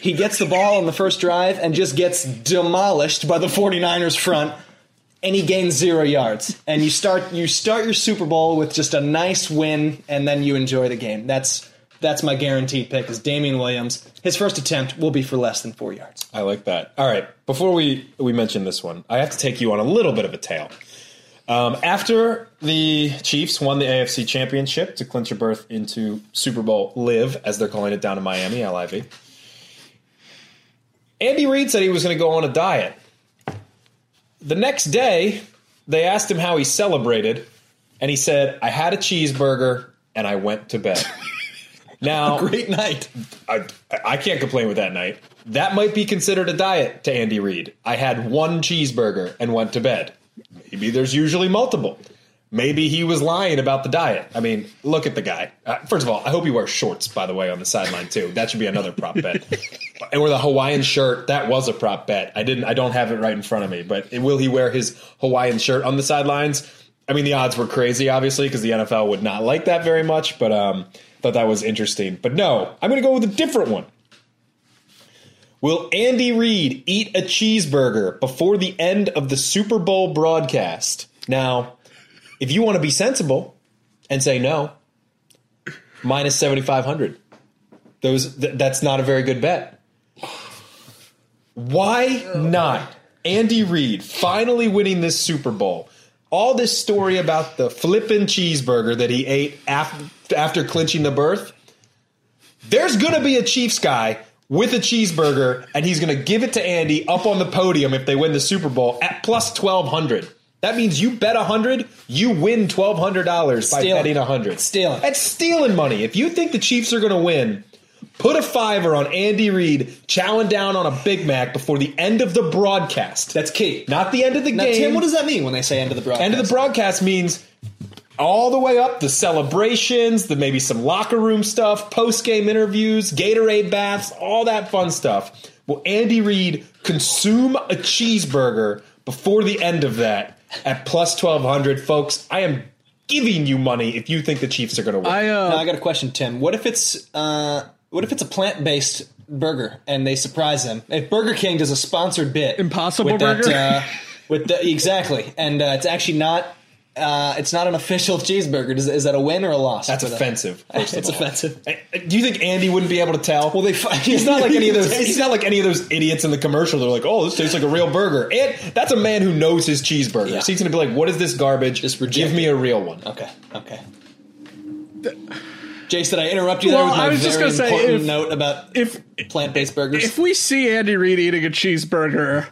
He gets the ball on the first drive and just gets demolished by the 49ers front and he gains 0 yards. And you start you start your Super Bowl with just a nice win and then you enjoy the game. That's that's my guaranteed pick is Damien Williams. His first attempt will be for less than 4 yards. I like that. All right. Before we we mention this one, I have to take you on a little bit of a tale. Um, after the Chiefs won the AFC Championship to clinch a berth into Super Bowl Live, as they're calling it down in Miami, LIV, Andy Reid said he was going to go on a diet. The next day, they asked him how he celebrated, and he said, "I had a cheeseburger and I went to bed." Now, Great night. I, I can't complain with that night. That might be considered a diet to Andy Reid. I had one cheeseburger and went to bed. Maybe there's usually multiple. Maybe he was lying about the diet. I mean, look at the guy. Uh, first of all, I hope he wears shorts, by the way, on the sideline too. That should be another prop bet. and with a Hawaiian shirt, that was a prop bet. I didn't. I don't have it right in front of me. But will he wear his Hawaiian shirt on the sidelines? I mean, the odds were crazy, obviously, because the NFL would not like that very much. But um, thought that was interesting. But no, I'm going to go with a different one. Will Andy Reid eat a cheeseburger before the end of the Super Bowl broadcast? Now, if you want to be sensible and say no, minus 7500. Those th- that's not a very good bet. Why not? Andy Reid finally winning this Super Bowl. All this story about the flippin' cheeseburger that he ate after, after clinching the berth. There's going to be a Chiefs guy with a cheeseburger, and he's going to give it to Andy up on the podium if they win the Super Bowl at plus 1200. That means you bet 100, you win $1,200 by betting 100. Stealing. That's stealing money. If you think the Chiefs are going to win, put a fiver on Andy Reid chowing down on a Big Mac before the end of the broadcast. That's key. Not the end of the Now, game. Tim, what does that mean when they say end of the broadcast? End of the broadcast means all the way up the celebrations, the maybe some locker room stuff, post game interviews, Gatorade baths, all that fun stuff. Will Andy Reid consume a cheeseburger before the end of that at plus twelve hundred, folks? I am giving you money if you think the Chiefs are going to win. I uh, Now, I got a question, Tim. What if it's uh, what if it's a plant based burger and they surprise them? If Burger King does a sponsored bit, Impossible with that, Burger? uh, with the, exactly, and uh, it's actually not. Uh, it's not an official cheeseburger. Is, is that a win or a loss? That's for them? offensive. first of It's all. offensive. Do you think Andy wouldn't be able to tell? Well, they he's not like any of those. He's not like any of those idiots in the commercial. They're like, "Oh, this tastes like a real burger." And that's a man who knows his cheeseburger. Yeah. He's going to be like, "What is this garbage? Just give me a real one." Okay. Okay. Jace, did I interrupt you there Well, with my I was just gonna say, important if- note about if plant based burgers? if we see Andy Reid eating a cheeseburger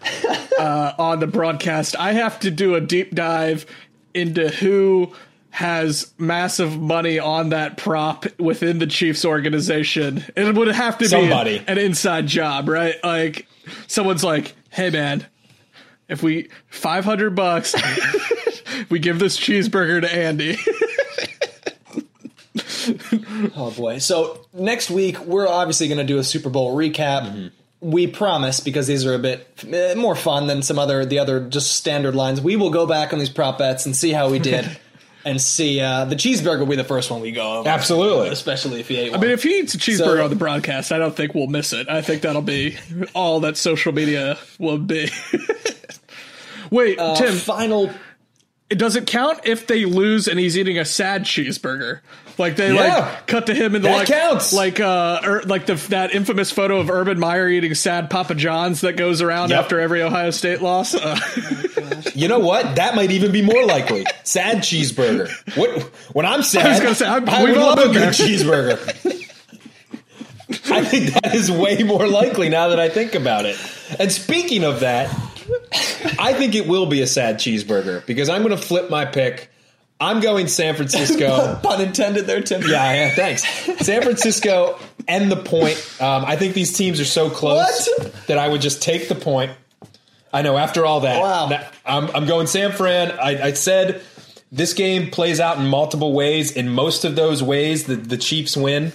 uh, on the broadcast, I have to do a deep dive into who has massive money on that prop within the Chiefs organization. It would have to be Somebody. an inside job, right? Like someone's like, "Hey, man." If we five hundred bucks, we give this cheeseburger to Andy. oh boy. So next week we're obviously going to do a Super Bowl recap. Mm-hmm. We promise because these are a bit eh, more fun than some other the other just standard lines. We will go back on these prop bets and see how we did. And see, uh, the cheeseburger will be the first one we go over. Absolutely. Especially if he ate One. I mean, if he eats a cheeseburger So- on the broadcast, I don't think we'll miss it. I think that'll be all that social media will be. Wait, Uh, Tim, final does it count if they lose and he's eating a sad cheeseburger? Like they Yeah. like cut to him in the That like counts. like uh er, like the that infamous photo of Urban Meyer eating sad Papa John's that goes around Yep. after every Ohio State loss. Uh, You know what? That might even be more likely. Sad cheeseburger. What? When I'm sad, I was gonna say, I'm- I we've would love a been good there. cheeseburger. I think that is way more likely now that I think about it. And speaking of that, I think it will be a sad cheeseburger because I'm going to flip my pick. I'm going San Francisco. pun intended there, Tim. Yeah, yeah, thanks. San Francisco and the point. Um, I think these teams are so close What? that I would just take the point. I know. After all that, Wow. that- I'm, I'm going San Fran. I, I said this game plays out in multiple ways. In most of those ways, the, the Chiefs win.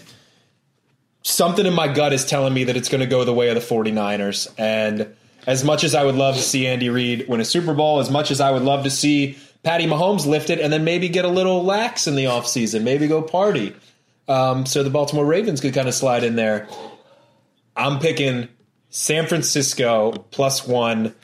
Something in my gut is telling me that it's going to go the way of the 49ers. And as much as I would love to see Andy Reid win a Super Bowl, as much as I would love to see Patty Mahomes lift it and then maybe get a little lax in the offseason, maybe go party. Um, so the Baltimore Ravens could kind of slide in there. I'm picking San Francisco plus one.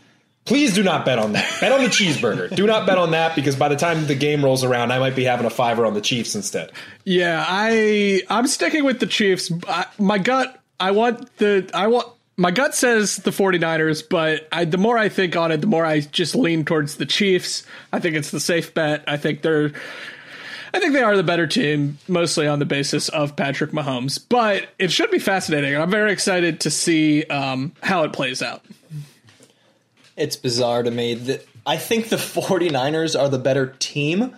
Please do not bet on that. Bet on the cheeseburger. Do not bet on that because by the time the game rolls around, I might be having a fiver on the Chiefs instead. yeah, I I'm sticking with the Chiefs. I, my gut, I want the I want my gut says the 49ers, but I, the more I think on it, the more I just lean towards the Chiefs. I think it's the safe bet. I think they're I think they are the better team, mostly on the basis of Patrick Mahomes. But it should be fascinating, I'm very excited to see um, how it plays out. It's bizarre to me that I think the 49ers are the better team.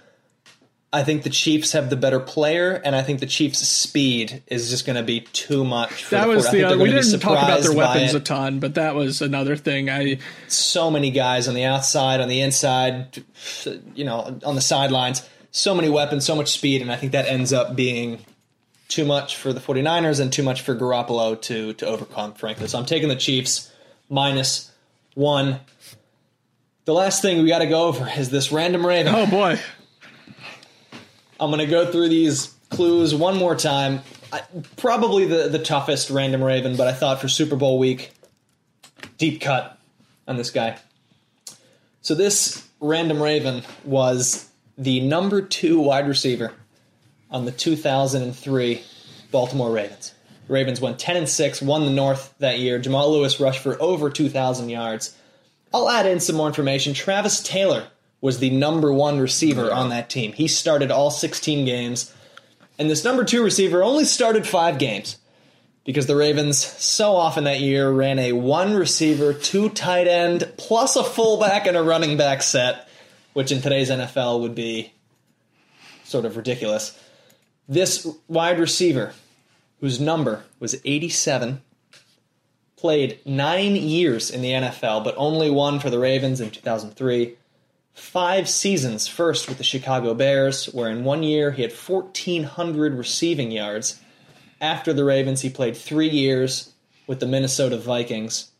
I think the Chiefs have the better player, and I think the Chiefs' speed is just going to be too much. For That the was 40 I the uh, we didn't talk about their weapons a ton, but that was another thing. I so many guys on the outside, on the inside, you know, on the sidelines. So many weapons, so much speed, and I think that ends up being too much for the 49ers and too much for Garoppolo to to overcome, frankly. So I'm taking the Chiefs minus one. The last thing we got to go over is this random raven. oh boy, I'm going to go through these clues one more time. I, probably the, the toughest random raven, but I thought for Super Bowl week, deep cut on this guy. So this random raven was the number two wide receiver on the 2003 Baltimore Ravens. Ravens went 10 and 6, won the North that year. Jamal Lewis rushed for over 2,000 yards. I'll add in some more information. Travis Taylor was the number one receiver on that team. He started all 16 games. And this number two receiver only started five games because the Ravens so often that year ran a one receiver, two tight end, plus a fullback and a running back set, which in today's NFL would be sort of ridiculous. This wide receiver, whose number was 87, played nine years in the NFL, but only one for the Ravens in 2003. Five seasons first with the Chicago Bears, where in one year he had 1,400 receiving yards. After the Ravens, he played three years with the Minnesota Vikings.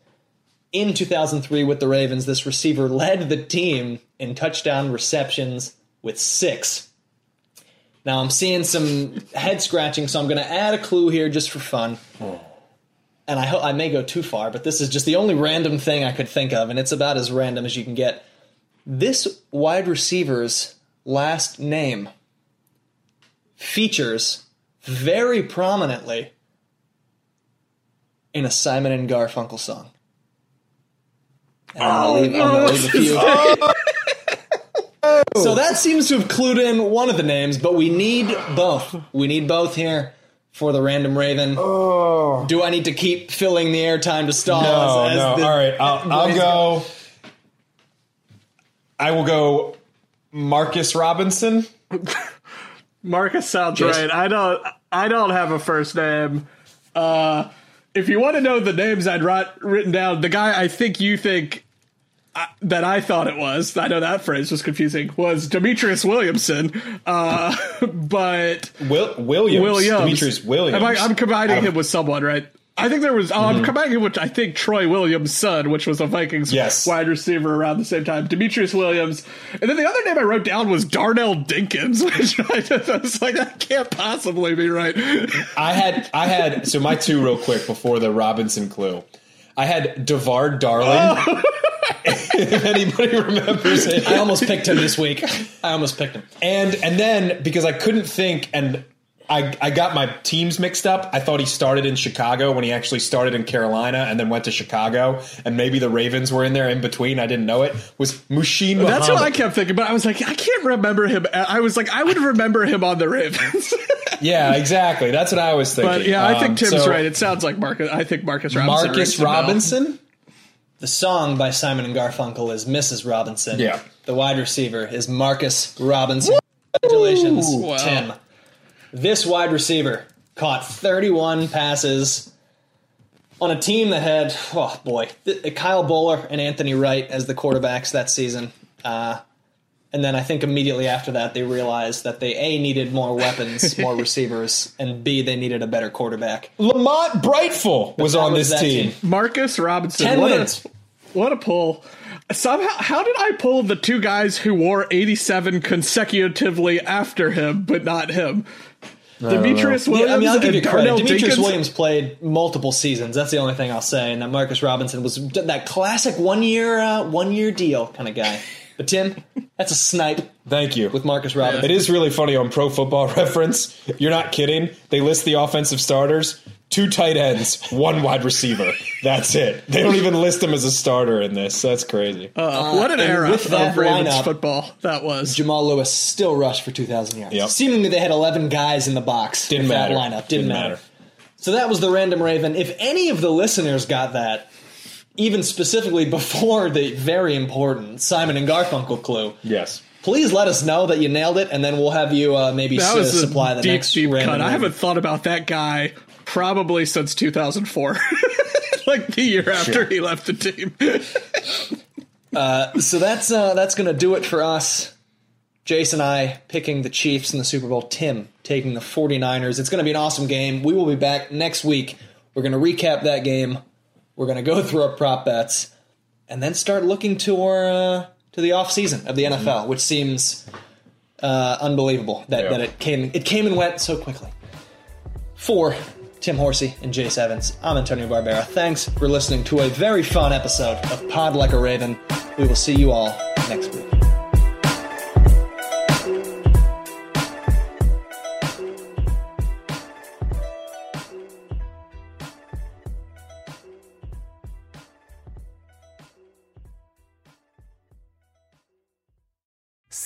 In 2003, with the Ravens, this receiver led the team in touchdown receptions with six. Now I'm seeing some head scratching, so I'm going to add a clue here just for fun. And I hope I may go too far, but this is just the only random thing I could think of, and it's about as random as you can get. This wide receiver's last name features very prominently in a Simon and Garfunkel song. And I'm gonna oh, leave, a few. So that seems to have clued in one of the names, but we need both. We need both here for the random Raven. Oh. Do I need to keep filling the airtime to stall? No, as, as no. the- All right, I'll, I'll go. I will go. Marcus Robinson. Marcus sounds Yes. right. I don't. I don't have a first name. Uh, if you want to know the names I'd write, written down, the guy I think you think uh, that I thought it was, I know that phrase was confusing, was Demetrius Williamson. Uh, but Will, Williams, Williams. Demetrius Williams. I, I'm combining him with someone, right? I think there was. Oh, I'm combining him with I think Troy Williamson, which was a Vikings Yes. wide receiver around the same time. Demetrius Williams, and then the other name I wrote down was Darnell Dinkins, which I, just, I was like, that can't possibly be right. I had I had so my two real quick before the Robinson clue. I had Devard Darling. Oh. if anybody remembers it. I almost picked him this week. I almost picked him. And and then because I couldn't think and I, I got my teams mixed up. I thought he started in Chicago when he actually started in Carolina and then went to Chicago. And maybe the Ravens were in there in between. I didn't know it. Was Muhsin That's what I kept thinking, but I was like, I can't remember him. I was like, I would remember him on the Ravens. Yeah, exactly. That's what I was thinking. but yeah, I think Um, Tim's so right. It sounds like Marcus. I think Marcus Robinson. Marcus the. Robinson? The song by Simon and Garfunkel is Mrs. Robinson. Yeah. The wide receiver is Marcus Robinson. Congratulations, Wow. Tim. This wide receiver caught 31 passes on a team that had, oh boy, Kyle Boller and Anthony Wright as the quarterbacks that season. Uh, and then I think immediately after that, they realized that they A, needed more weapons, more receivers, and B, they needed a better quarterback. Lamont Brightful was on was this that team. team. Marcus Robinson. 10 what wins. A, what a pull. Somehow, how did I pull the two guys who wore 87 consecutively after him, but not him? Demetrius Williams Yeah, I mean, I'll give you credit. Darnell Demetrius Dinkins? Williams played multiple seasons. That's the only thing I'll say. And that Marcus Robinson was that classic one year, uh, one year deal kind of guy. But Tim, that's a snipe Thank you. with Marcus Robinson. It is really funny on Pro Football Reference. You're not kidding. They list the offensive starters: two tight ends, one wide receiver. That's it. They don't even list him as a starter in this. That's crazy. Uh, what an and era with that of Ravens lineup- football that was. Jamal Lewis still rushed for 2,000 yards. Yep. Seemingly, they had 11 guys in the box. Didn't with matter. That lineup didn't, matter. So that was the random Raven. If any of the listeners got that, even specifically before the very important Simon and Garfunkel clue, Yes. please let us know that you nailed it, and then we'll have you uh, maybe That s- was a supply the deep, next deep random cut. I haven't thought about that guy probably since 2004. like the year after he left the team. So that's uh, that's going to do it for us. Jason and I picking the Chiefs in the Super Bowl. Tim taking the 49ers. It's going to be an awesome game. We will be back next week. We're going to recap that game. We're going to go through our prop bets and then start looking to our uh, to the off season of the NFL, which seems uh, unbelievable that, Yeah. that it came it came and went so quickly. For Tim Horsey and Jace Evans, I'm Antonio Barbera. Thanks for listening to a very fun episode of Pod Like a Raven. We will see you all next week.